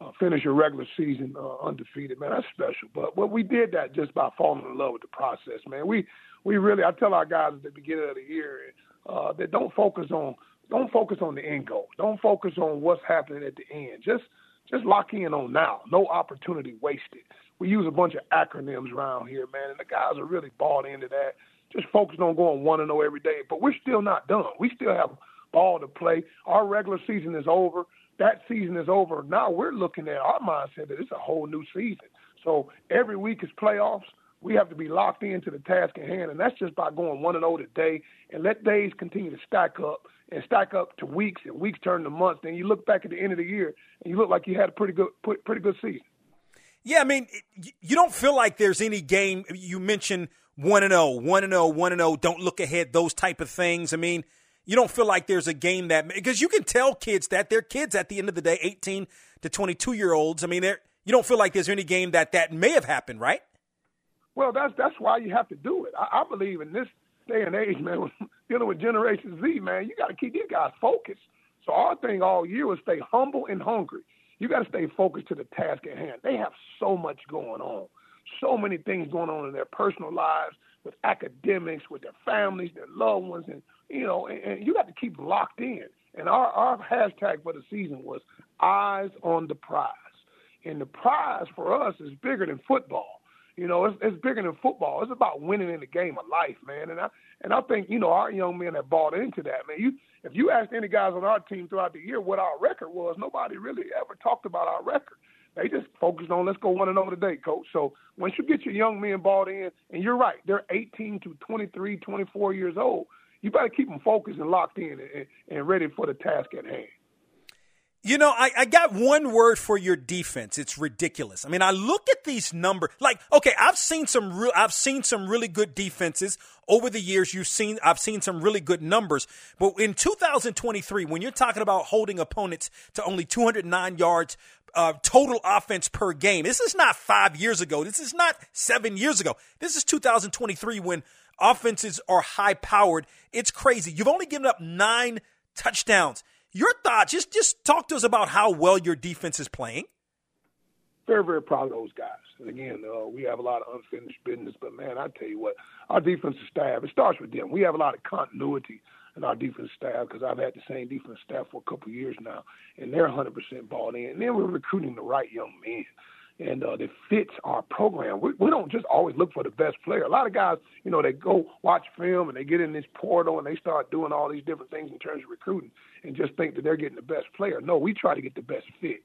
uh, finish your regular season uh, undefeated, man, that's special. But what we did that just by falling in love with the process, man. We, we really, I tell our guys at the beginning of the year uh, that don't focus on, don't focus on the end goal. Don't focus on what's happening at the end. Just, just lock in on now. No opportunity wasted. We use a bunch of acronyms around here, man, and the guys are really bought into that just focused on going one and zero oh every day. But we're still not done. We still have ball to play. Our regular season is over. That season is over. Now we're looking at our mindset that it's a whole new season. So every week is playoffs. We have to be locked into the task at hand, and that's just by going one and zero oh today, and let days continue to stack up and stack up to weeks, and weeks turn to months. Then you look back at the end of the year, and you look like you had a pretty good, pretty good season. Yeah, I mean, you don't feel like there's any game. You mentioned 1 and zero, one and zero, one and 0, don't look ahead, those type of things. I mean, you don't feel like there's a game that because you can tell kids that they're kids at the end of the day, 18 to 22 year olds. I mean, you don't feel like there's any game that that may have happened, right? Well, that's that's why you have to do it. I, I believe in this day and age, man, dealing with Generation Z, man, you got to keep these guys focused. So our thing all year is stay humble and hungry. You got to stay focused to the task at hand. They have so much going on so many things going on in their personal lives, with academics, with their families, their loved ones, and you know, and, and you got to keep locked in. And our our hashtag for the season was eyes on the prize. And the prize for us is bigger than football. You know, it's, it's bigger than football. It's about winning in the game of life, man. And I and I think you know our young men have bought into that, man. You if you asked any guys on our team throughout the year what our record was, nobody really ever talked about our record. They just focused on let's go one and over today, coach. So once you get your young men bought in, and you're right, they're 18 to 23, 24 years old. You better keep them focused and locked in and, and ready for the task at hand. You know, I, I got one word for your defense. It's ridiculous. I mean, I look at these numbers. Like, okay, I've seen some real, I've seen some really good defenses over the years. You've seen, I've seen some really good numbers. But in 2023, when you're talking about holding opponents to only 209 yards uh, total offense per game, this is not five years ago. This is not seven years ago. This is 2023 when offenses are high powered. It's crazy. You've only given up nine touchdowns. Your thoughts? Just just talk to us about how well your defense is playing. Very very proud of those guys. And again, uh, we have a lot of unfinished business, but man, I tell you what, our defensive staff. It starts with them. We have a lot of continuity in our defense staff because I've had the same defense staff for a couple years now, and they're 100% bought in. And then we're recruiting the right young men and uh, that fits our program. We, we don't just always look for the best player. A lot of guys, you know, they go watch film and they get in this portal and they start doing all these different things in terms of recruiting and just think that they're getting the best player. No, we try to get the best fit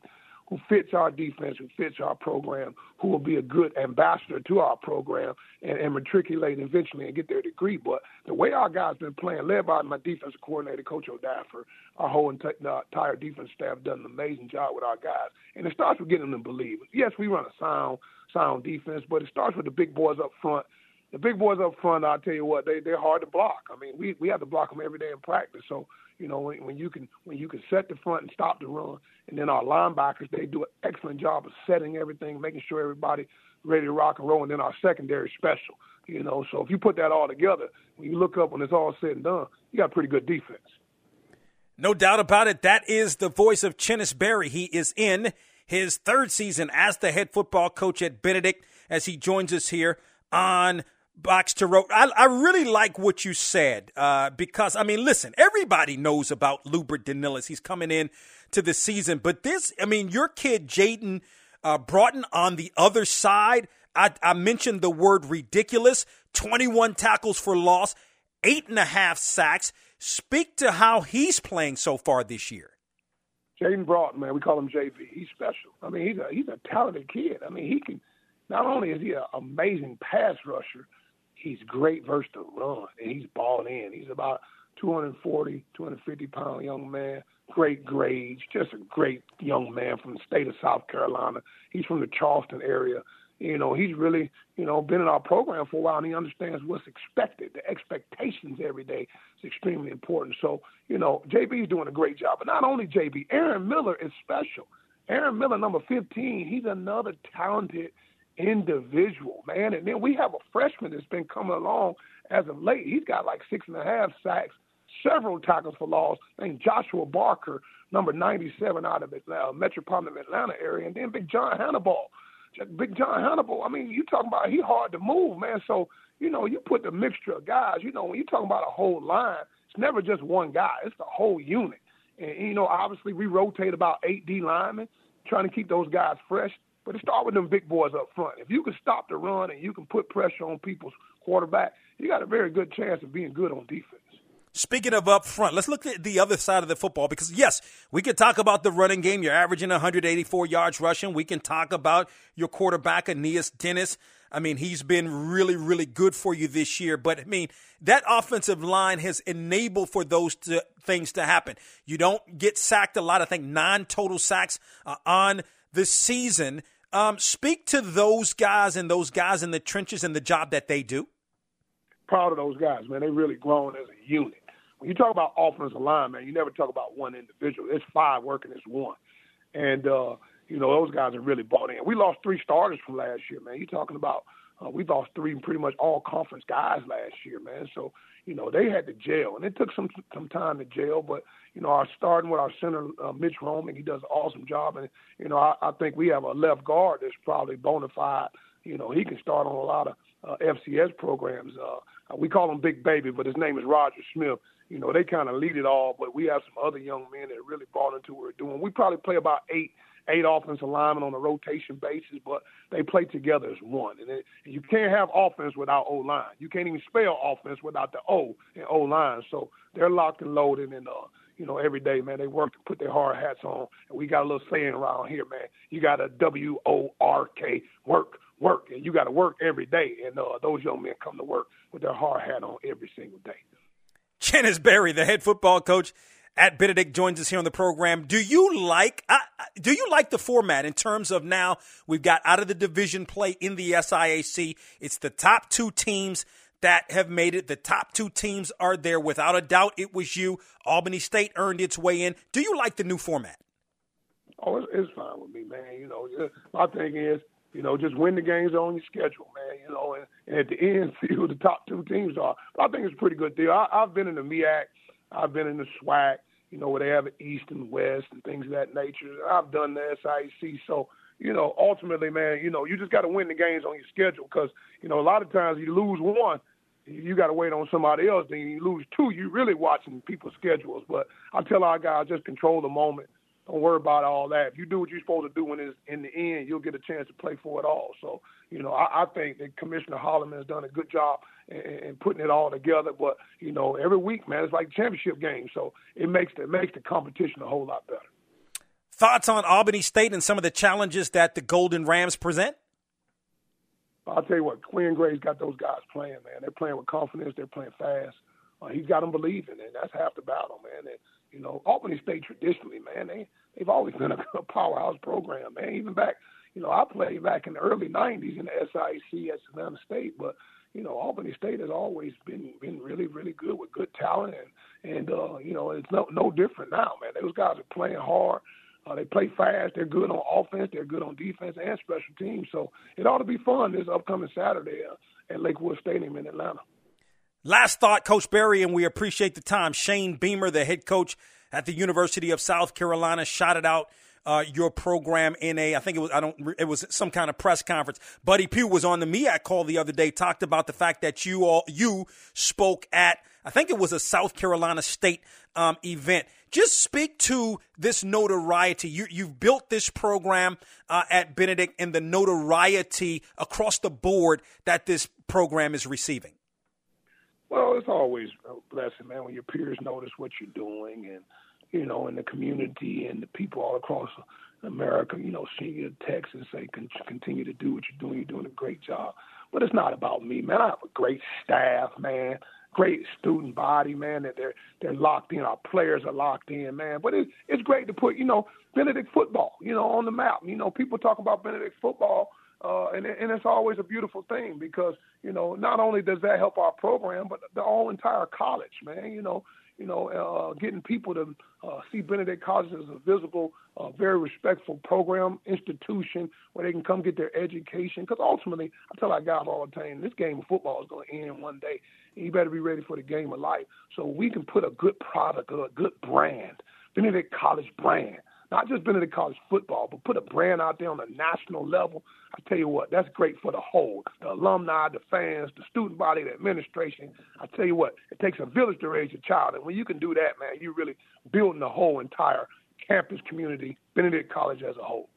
who fits our defense, who fits our program, who will be a good ambassador to our program and, and matriculate eventually and get their degree. But the way our guys been playing, led by my defensive coordinator, Coach O'Daffer, our whole entire defense staff done an amazing job with our guys. And it starts with getting them to believe. Yes, we run a sound, sound defense, but it starts with the big boys up front the big boys up front, I'll tell you what, they they're hard to block. I mean, we we have to block them every day in practice. So you know, when, when you can when you can set the front and stop the run, and then our linebackers they do an excellent job of setting everything, making sure everybody ready to rock and roll, and then our secondary special. You know, so if you put that all together, when you look up when it's all said and done, you got a pretty good defense. No doubt about it. That is the voice of Chennis Berry. He is in his third season as the head football coach at Benedict as he joins us here on Box to Row. I, I really like what you said uh, because I mean, listen, everybody knows about Lubert Danilis. He's coming in to the season, but this, I mean, your kid Jaden uh, Broughton on the other side. I, I mentioned the word ridiculous. Twenty-one tackles for loss, eight and a half sacks. Speak to how he's playing so far this year. Jaden Broughton, man, we call him JB. He's special. I mean, he's a he's a talented kid. I mean, he can. Not only is he an amazing pass rusher, he's great versus the run, and he's balled in. He's about 240, 250 pound young man, great grades, just a great young man from the state of South Carolina. He's from the Charleston area, you know, he's really, you know, been in our program for a while and he understands what's expected. The expectations every day is extremely important. So, you know, JB is doing a great job. But not only JB, Aaron Miller is special. Aaron Miller, number 15, he's another talented individual, man. And then we have a freshman that's been coming along as of late. He's got like six and a half sacks, several tackles for loss, named Joshua Barker, number 97 out of the uh, metropolitan Atlanta area. And then Big John Hannibal Big John Hannibal, I mean, you talking about he hard to move, man. So, you know, you put the mixture of guys, you know, when you talking about a whole line, it's never just one guy, it's the whole unit. And, you know, obviously we rotate about eight D linemen, trying to keep those guys fresh. But start with them big boys up front. If you can stop the run and you can put pressure on people's quarterback, you got a very good chance of being good on defense. Speaking of up front, let's look at the other side of the football because, yes, we can talk about the running game. You're averaging 184 yards rushing. We can talk about your quarterback, Aeneas Dennis. I mean, he's been really, really good for you this year. But, I mean, that offensive line has enabled for those to, things to happen. You don't get sacked a lot. I think nine total sacks uh, on the season. Um, speak to those guys and those guys in the trenches and the job that they do. Proud of those guys, man. They really grown as a unit when you talk about offensive line, man, you never talk about one individual. It's five working as one. And, uh, you know, those guys are really bought in. We lost three starters from last year, man. You're talking about uh, we lost three pretty much all conference guys last year, man. So, you know, they had to jail, and it took some some time to jail. But you know, our starting with our center uh, Mitch Roman, he does an awesome job, and you know, I, I think we have a left guard that's probably bona fide. You know, he can start on a lot of uh, FCS programs. Uh, we call him Big Baby, but his name is Roger Smith you know, they kind of lead it all, but we have some other young men that really bought into what we're doing. We probably play about eight eight offensive linemen on a rotation basis, but they play together as one. And, it, and you can't have offense without O line. You can't even spell offense without the O in O line. So they're locked and loaded, and uh, you know, every day, man, they work to put their hard hats on. And we got a little saying around here, man. You got a W O R K work, work, and you got to work every day. And uh, those young men come to work with their hard hat on every single day. Chennis Berry, the head football coach at Benedict, joins us here on the program. Do you like uh, do you like the format in terms of now we've got out of the division play in the SIAC? It's the top two teams that have made it. The top two teams are there without a doubt. It was you. Albany State earned its way in. Do you like the new format? Oh, it's, fine with me, man. You know, my thing is you know, just win the games on your schedule, man. You know, and, and at the end, see who the top two teams are. But I think it's a pretty good deal. I, I've been in the MEAC, I've been in the SWAC, you know, where they have East and West and things of that nature. I've done the SIC. So, you know, ultimately, man, you know, you just got to win the games on your schedule because, you know, a lot of times you lose one, you got to wait on somebody else. Then you lose two, you really watching people's schedules. But I tell our guys just control the moment don't worry about all that. If you do what you're supposed to do when it's in the end, you'll get a chance to play for it all. So, you know, I, I think that Commissioner Holloman has done a good job in, in putting it all together. But you know, every week, man, it's like championship game, so it makes the, it makes the competition a whole lot better. Thoughts on Albany State and some of the challenges that the Golden Rams present? I'll tell you what, Quinn Gray's got those guys playing, man. They're playing with confidence. They're playing fast. Uh, he's got them believing, and that's half the battle, man. And you know, Albany State traditionally, man, they they've always been a, a powerhouse program, man. Even back, you know, I played back in the early '90s in the SIC at Savannah State, but you know, Albany State has always been been really, really good with good talent, and and uh, you know, it's no no different now, man. Those guys are playing hard. Uh, they play fast. They're good on offense. They're good on defense and special teams. So it ought to be fun this upcoming Saturday uh, at Lakewood Stadium in Atlanta. Last thought, Coach Berry, and we appreciate the time. Shane Beamer, the head coach at the University of South Carolina, shouted out uh, your program in a, I think it was, I don't, it was some kind of press conference. Buddy Pough was on the MEAC call the other day, talked about the fact that you all, you spoke at, I think it was a South Carolina State um, event. Just speak to this notoriety. You, you've built this program uh, at Benedict and the notoriety across the board that this program is receiving. Well, it's always a blessing, man, when your peers notice what you're doing and, you know, in the community and the people all across America, you know, seeing you text and say, continue to do what you're doing. You're doing a great job. But it's not about me, man. I have a great staff, man. Great student body, man. That they're they're locked in. Our players are locked in, man. But it's it's great to put, you know, Benedict football, you know, on the map. You know, people talk about Benedict football uh, and and it's always a beautiful thing because you know not only does that help our program, but the whole entire college, man. You know, you know, uh, getting people to uh, see Benedict College as a visible, uh, very respectful program, institution where they can come get their education. Because ultimately, I tell our guys all the time, this game of football is going to end one day. And you better be ready for the game of life. So we can put a good product, a good brand, Benedict College brand, not just Benedict College football, but put a brand out there on a national level. I tell you what, that's great for the whole, the alumni, the fans, the student body, the administration. I tell you what, it takes a village to raise a child, and when you can do that, man, you're really building the whole entire campus community, Benedict College as a whole.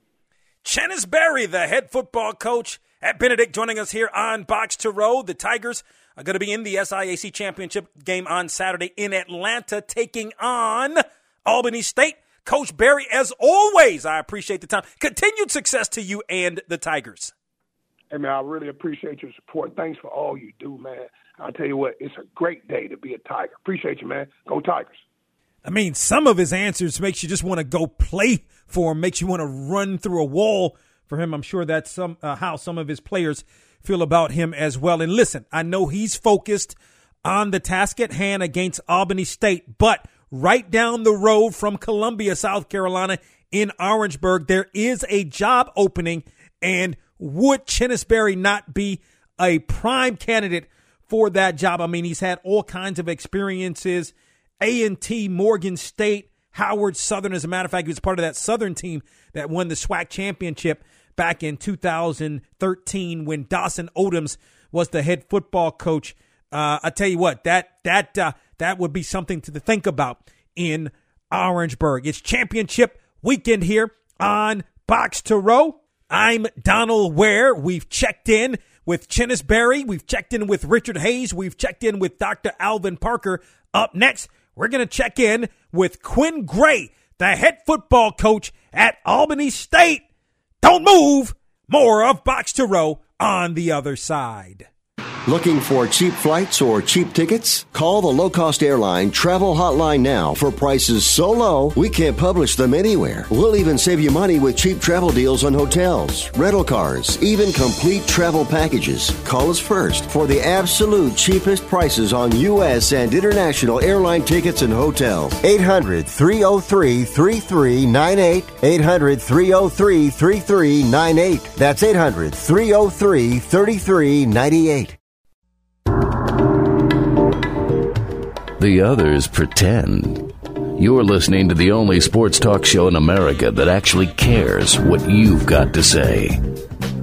Chennis Berry, the head football coach at Benedict, joining us here on Box to Row. The Tigers are going to be in the SIAC championship game on Saturday in Atlanta, taking on Albany State. Coach Berry, as always, I appreciate the time. Continued success to you and the Tigers. Hey, man, I really appreciate your support. Thanks for all you do, man. I'll tell you what, it's a great day to be a Tiger. Appreciate you, man. Go Tigers. I mean, some of his answers makes you just want to go play for him, makes you want to run through a wall for him. I'm sure that's some uh, how some of his players feel about him as well. And listen, I know he's focused on the task at hand against Albany State, but right down the road from Columbia, South Carolina, in Orangeburg, there is a job opening. And would Chennis Berry not be a prime candidate for that job? I mean, he's had all kinds of experiences. A&T, Morgan State, Howard Southern. As a matter of fact, he was part of that Southern team that won the SWAC championship back in 2013 when Dawson Odums was the head football coach. Uh, I tell you what, that that uh, that would be something to think about in Orangeburg. It's championship weekend here on Box to Row. I'm Donal Ware. We've checked in with Chennis Berry. We've checked in with Richard Hayes. We've checked in with Dr. Alvin Parker. Up next, we're going to check in with Quinn Gray, the head football coach at Albany State. Don't move. More of Box to Row on the other side. Looking for cheap flights or cheap tickets? Call the low cost airline travel hotline now for prices so low we can't publish them anywhere. We'll even save you money with cheap travel deals on hotels, rental cars, even complete travel packages. Call us first for the absolute cheapest prices on U.S. and international airline tickets and hotels. 800 303 3398. 800 303 3398. That's 800 303 3398. The others pretend. You're listening to the only sports talk show in America that actually cares what you've got to say.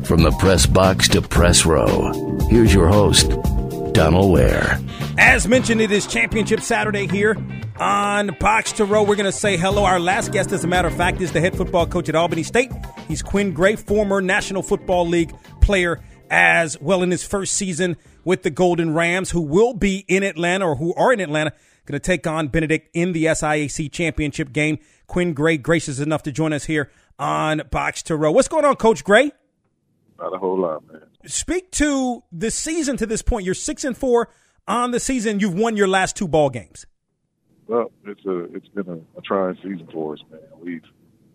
From the press box to press row, here's your host, Donal Ware. As mentioned, it is Championship Saturday here on Box to Row. We're going to say hello. Our last guest, as a matter of fact, is the head football coach at Albany State. He's Quinn Gray, former National Football League player as well in his first season with the Golden Rams, who will be in Atlanta or who are in Atlanta, going to take on Benedict in the SIAC championship game. Quinn Gray, gracious enough to join us here on Box to Row. What's going on, Coach Gray? Not a whole lot, man. Speak to the season to this point. You're six and four on the season. You've won your last two ball games. Well, it's a it's been a, a trying season for us, man. We've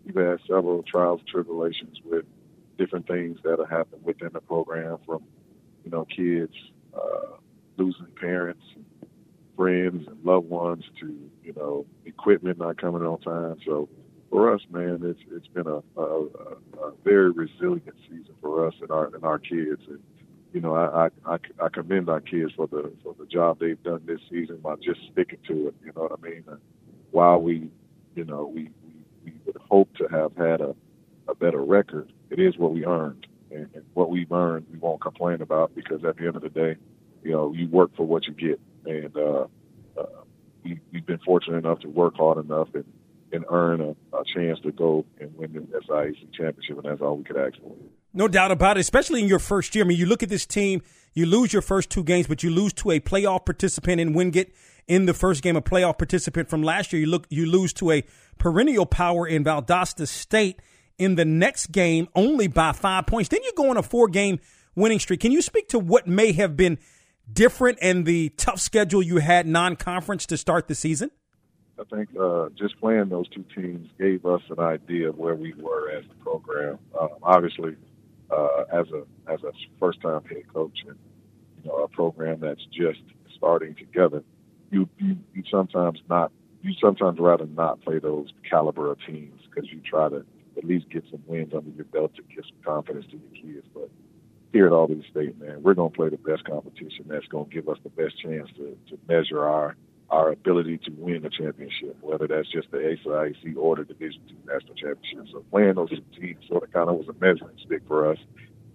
we've had several trials and tribulations with different things that have happened within the program, from you know kids uh, losing parents, friends, and loved ones to you know equipment not coming on time. So for us, man, it's it's been a, a, a very resilient season for us and our and our kids. And you know, I, I I commend our kids for the for the job they've done this season by just sticking to it. You know what I mean? And while we, you know, we we, we would hope to have had a a better record, it is what we earned and, and what we've earned, we won't complain about because at the end of the day, you know, you work for what you get, and uh, uh, we, we've been fortunate enough to work hard enough and, and earn a, a chance to go and win the SIAC championship, and that's all we could ask for. No doubt about it, especially in your first year. I mean, you look at this team, you lose your first two games, but you lose to a playoff participant in Wingate in the first game, a playoff participant from last year. You look, you lose to a perennial power in Valdosta State in the next game only by five points. Then you go on a four game winning streak. Can you speak to what may have been different and the tough schedule you had non conference to start the season? I think uh, just playing those two teams gave us an idea of where we were as a program. Um, obviously, uh, as a as a first time head coach and you know a program that's just starting together, you you, you sometimes not you sometimes rather not play those caliber of teams because you try to at least get some wins under your belt to give some confidence to your kids. But here at Albany State, man, we're going to play the best competition that's going to give us the best chance to, to measure our our ability to win a championship, whether that's just the ACIAC or the Division Two national championship. So playing those teams sort of kind of was a measuring stick for us.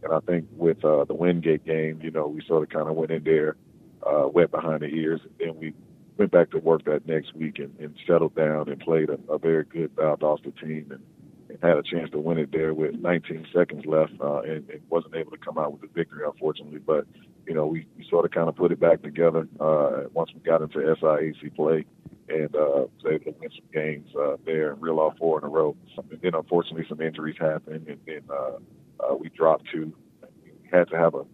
And I think with uh, the Wingate game, you know, we sort of kind of went in there uh, wet behind the ears, and then we went back to work that next week and, and settled down and played a, a very good Valdosta team and and had a chance to win it there with 19 seconds left, uh, and, and wasn't able to come out with the victory, unfortunately. But you know, we, we sort of kind of put it back together uh, once we got into SIAC play, and uh, was able to win some games uh, there and reel off four in a row. And then, unfortunately, some injuries happened, and then uh, uh, we dropped two. We had to have a,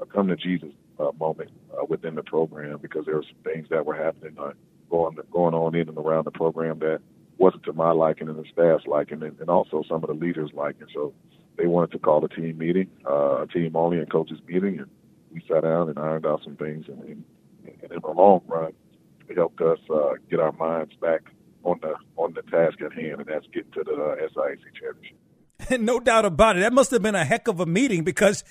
a come to Jesus uh, moment uh, within the program because there were some things that were happening uh, going going on in and around the program that wasn't to my liking and the staff's liking, and, and also some of the leaders' liking. So they wanted to call a team meeting, uh, a team only and coaches meeting, and we sat down and ironed out some things. And, and, and in the long run, it helped us uh, get our minds back on the on the task at hand, and that's getting to the uh, SIAC championship. no doubt about it. That must have been a heck of a meeting because,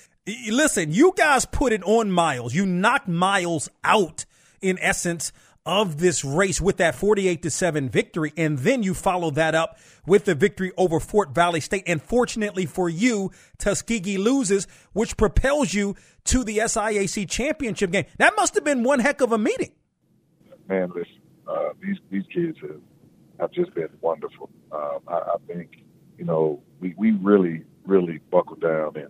listen, you guys put it on Miles. You knocked Miles out, in essence, of this race with that 48 to 7 victory. And then you follow that up with the victory over Fort Valley State. And fortunately for you, Tuskegee loses, which propels you to the SIAC championship game. That must have been one heck of a meeting. Man, listen, uh, these, these kids have, have just been wonderful. Um, I, I think, you know, we, we really, really buckled down and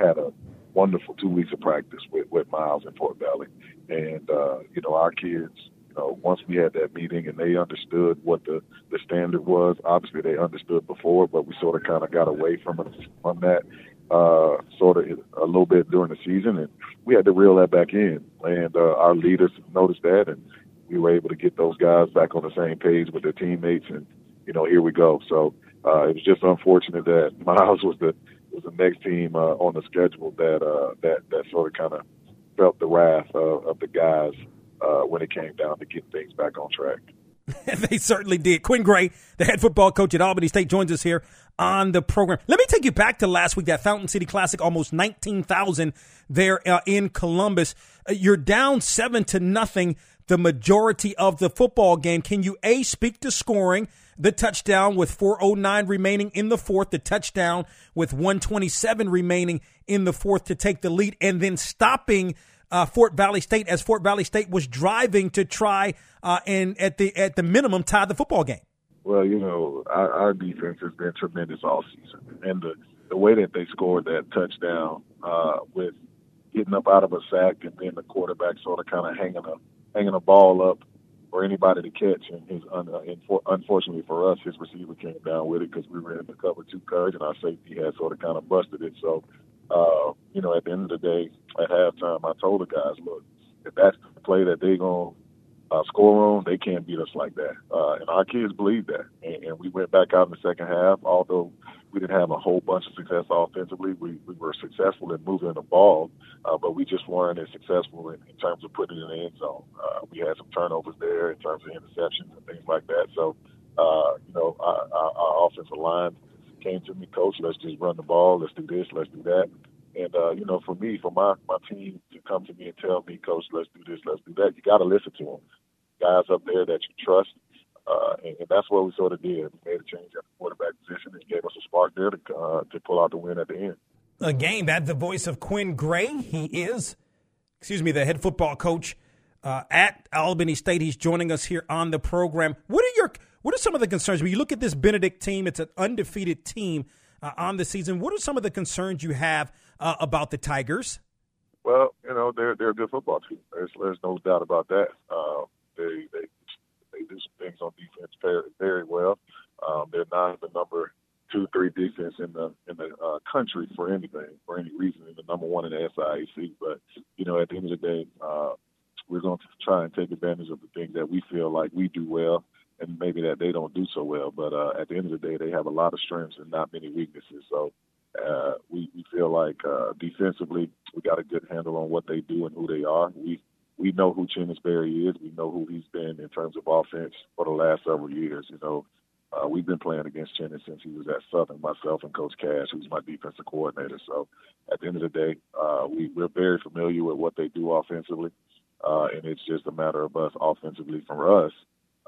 had a wonderful two weeks of practice with, with Miles in Fort Valley. And, uh, you know, our kids, know, once we had that meeting and they understood what the the standard was. Obviously, they understood before, but we sort of kind of got away from it, from that uh, sort of a little bit during the season, and we had to reel that back in. And uh, our leaders noticed that, and we were able to get those guys back on the same page with their teammates, and you know, here we go. So uh, it was just unfortunate that Miles was the was the next team uh, on the schedule that uh, that that sort of kind of felt the wrath of, of the guys uh, when it came down to getting things back on track. they certainly did. Quinn Gray, the head football coach at Albany State, joins us here on the program. Let me take you back to last week, that Fountain City Classic, almost 19,000 there uh, in Columbus. Uh, you're down seven to nothing the majority of the football game. Can you, A, speak to scoring? The touchdown with 409 remaining in the fourth, the touchdown with 127 remaining in the fourth to take the lead, and then stopping uh, Fort Valley State as Fort Valley State was driving to try uh, and at the at the minimum tie the football game? Well, you know, our, our defense has been tremendous all season, and the the way that they scored that touchdown uh, with getting up out of a sack and then the quarterback sort of kind of hanging a hanging a ball up for anybody to catch, and his un, uh, unfortunately for us, his receiver came down with it because we were in the cover two coverage, and our safety had sort of kind of busted it. So uh, you know, at the end of the day, at halftime, I told the guys, look, if that's the play that they're going to uh, score on, they can't beat us like that. Uh, and our kids believe that. And, and we went back out in the second half, although we didn't have a whole bunch of success offensively. We, we were successful in moving the ball, uh, but we just weren't as successful in, in terms of putting it in the end zone. Uh, we had some turnovers there in terms of interceptions and things like that. So, uh, you know, our, our, our offensive line – came to me, coach, let's just run the ball, let's do this, let's do that. And uh, you know, for me, for my my team to come to me and tell me, coach, let's do this, let's do that, you got to listen to them. Guys up there that you trust, uh, and, and that's what we sort of did. We made a change at the quarterback position and gave us a spark there to uh, to pull out the win at the end. Again, that the voice of Quinn Gray. He is, excuse me, the head football coach uh, at Albany State. He's joining us here on the program. What are your what are some of the concerns when you look at this Benedict team? It's an undefeated team uh, on the season. What are some of the concerns you have uh, about the Tigers? Well, you know they're they're a good football team. There's there's no doubt about that. Uh, they they they do some things on defense very very well. Um, they're not the number two three defense in the in the uh, country for anything for any reason. They're the number one in the SIAC. But you know at the end of the day, uh, we're going to try and take advantage of the things that we feel like we do well and maybe that they don't do so well. But uh, at the end of the day, they have a lot of strengths and not many weaknesses. So Uh, we, we feel like uh, defensively we got a good handle on what they do and who they are. We we know who Chennis Berry is. We know who he's been in terms of offense for the last several years. You know, uh, we've been playing against Chennis since he was at Southern. Myself and Coach Cash, who's my defensive coordinator. So at the end of the day, uh, we, we're very familiar with what they do offensively, uh, and it's just a matter of us offensively for us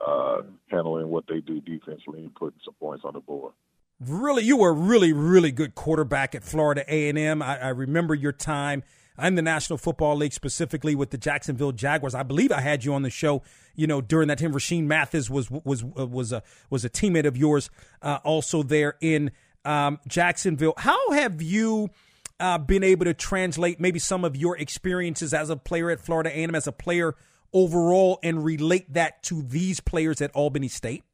uh, handling what they do defensively and putting some points on the board. Really, you were a really, really good quarterback at Florida A&M. I, I remember your time in the National Football League, specifically with the Jacksonville Jaguars. I believe I had you on the show, you know, during that time. Rashean Mathis was was was a was a teammate of yours, uh, also there in um, Jacksonville. How have you? Uh, been able to translate maybe some of your experiences as a player at Florida A&M, as a player overall, and relate that to these players at Albany State?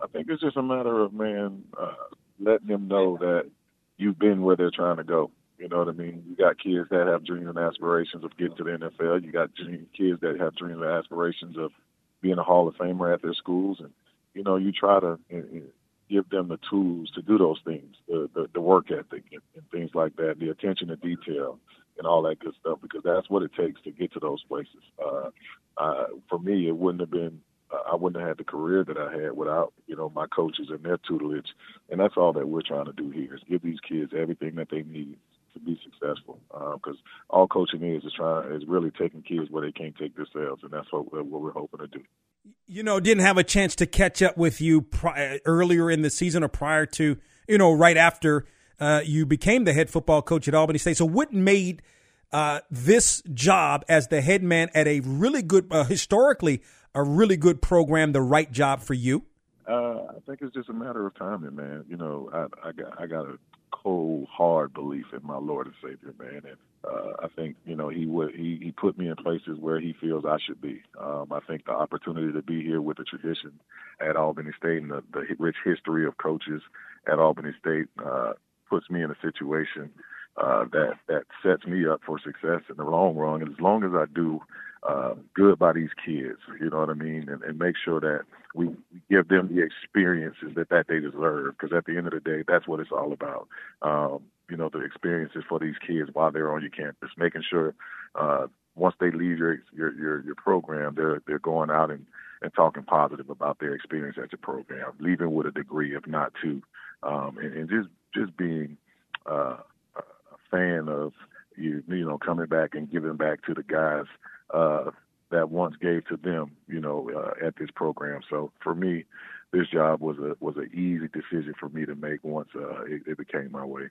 I think it's just a matter of man uh, letting them know that you've been where they're trying to go. You know what I mean? You got kids that have dreams and aspirations of getting to the NFL. You got kids that have dreams and aspirations of being a Hall of Famer at their schools, and you know you try to uh, uh, give them the tools to do those things, the the, the work ethic and, and things like that, the attention to detail, and all that good stuff, because that's what it takes to get to those places. Uh, uh, for me, it wouldn't have been I wouldn't have had the career that I had without, you know, my coaches and their tutelage. And that's all that we're trying to do here is give these kids everything that they need to be successful. Because uh, all coaching is is trying is really taking kids where they can't take themselves, and that's what we're, what we're hoping to do. You know, didn't have a chance to catch up with you pri- earlier in the season or prior to, you know, right after uh, you became the head football coach at Albany State. So, what made uh, this job as the head man at a really good, uh, historically a really good program the right job for you? Uh, I think it's just a matter of timing, man. You know, I, I got I got a cold, hard belief in my Lord and Savior, man, and uh, I think you know he would he he put me in places where he feels I should be. Um, I think the opportunity to be here with the tradition at Albany State and the, the rich history of coaches at Albany State uh, puts me in a situation uh, that that sets me up for success in the long run. And as long as I do uh, good by these kids, you know what I mean, and, and make sure that we, give them the experiences that that they deserve. Because at the end of the day, that's what it's all about. Um, you know, the experiences for these kids while they're on your campus, making sure uh, once they leave your your your, your program, they're they're going out and and talking positive about their experience at your program, leaving with a degree, if not two, um, and, and just just being uh, a fan of you you know coming back and giving back to the guys uh, that once gave to them, you know, uh, at this program. So for me, this job was a was an easy decision for me to make once uh, it, it became my way.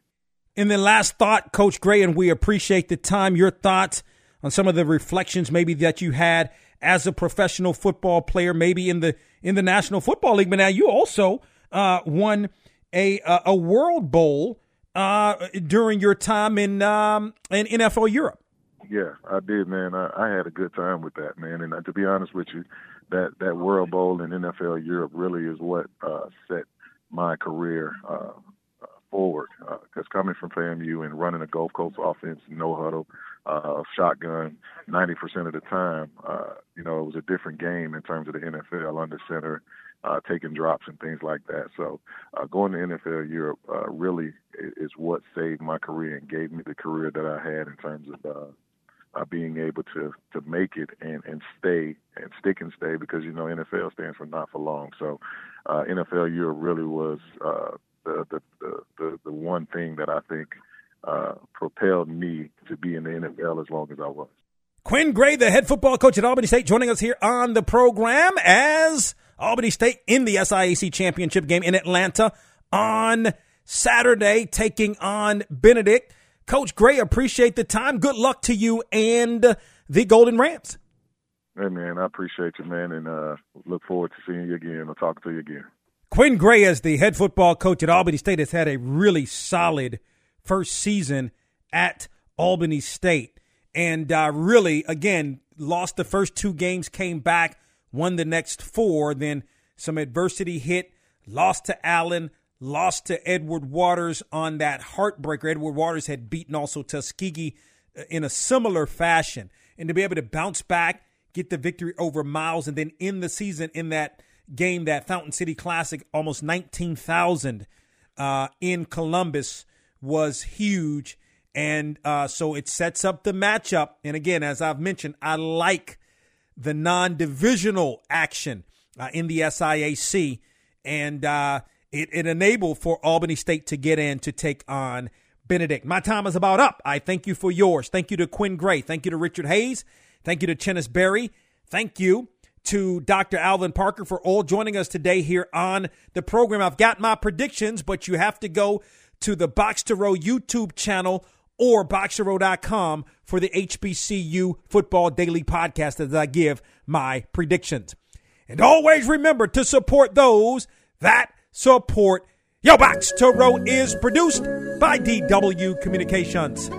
And then last thought, Coach Gray, and we appreciate the time. Your thoughts on some of the reflections maybe that you had as a professional football player, maybe in the in the National Football League. But now you also uh, won a a World Bowl uh, during your time in um, in NFL Europe. Yeah, I did, man. I, I had a good time with that, man. And uh, to be honest with you, that that World Bowl in NFL Europe really is what uh, set my career uh, uh forward. Because uh, coming from FAMU and running a Gulf Coast offense, no huddle, uh, shotgun, 90% of the time, uh, you know, it was a different game in terms of the NFL under center, uh, taking drops and things like that. So uh, going to NFL Europe uh, really is what saved my career and gave me the career that I had in terms of uh, uh, being able to to make it and and stay and stick and stay because you know NFL stands for not for long. So uh, NFL Europe really was uh, the, the, the the the one thing that I think uh, propelled me to be in the NFL as long as I was. Quinn Gray, the head football coach at Albany State, joining us here on the program as Albany State in the SIAC championship game in Atlanta on Saturday, taking on Benedict. Coach Gray, appreciate the time. Good luck to you and the Golden Rams. Hey, man, I appreciate you, man, and uh, look forward to seeing you again or talking to you again. Quinn Gray, as the head football coach at Albany State, has had a really solid first season at Albany State. And uh, really, again, lost the first two games, came back, won the next four. Then some adversity hit, lost to Allen, lost to Edward Waters on that heartbreaker. Edward Waters had beaten also Tuskegee uh, in a similar fashion. And to be able to bounce back, get the victory over Miles, and then end the season in that game, that Fountain City Classic, almost 19,000 uh, in Columbus was huge. And uh, so it sets up the matchup. And again, as I've mentioned, I like the non divisional action uh, in the SIAC. And uh, it, it enabled for Albany State to get in to take on Benedict. My time is about up. I thank you for yours. Thank you to Quinn Gray. Thank you to Richard Hayes. Thank you to Chennis Berry. Thank you to Dr. Alvin Parker for all joining us today here on the program. I've got my predictions, but you have to go to the Box to Row YouTube channel or boxtorow.com for the HBCU Football Daily Podcast as I give my predictions. And always remember to support those that support Yo Box to Row is produced by DW Communications.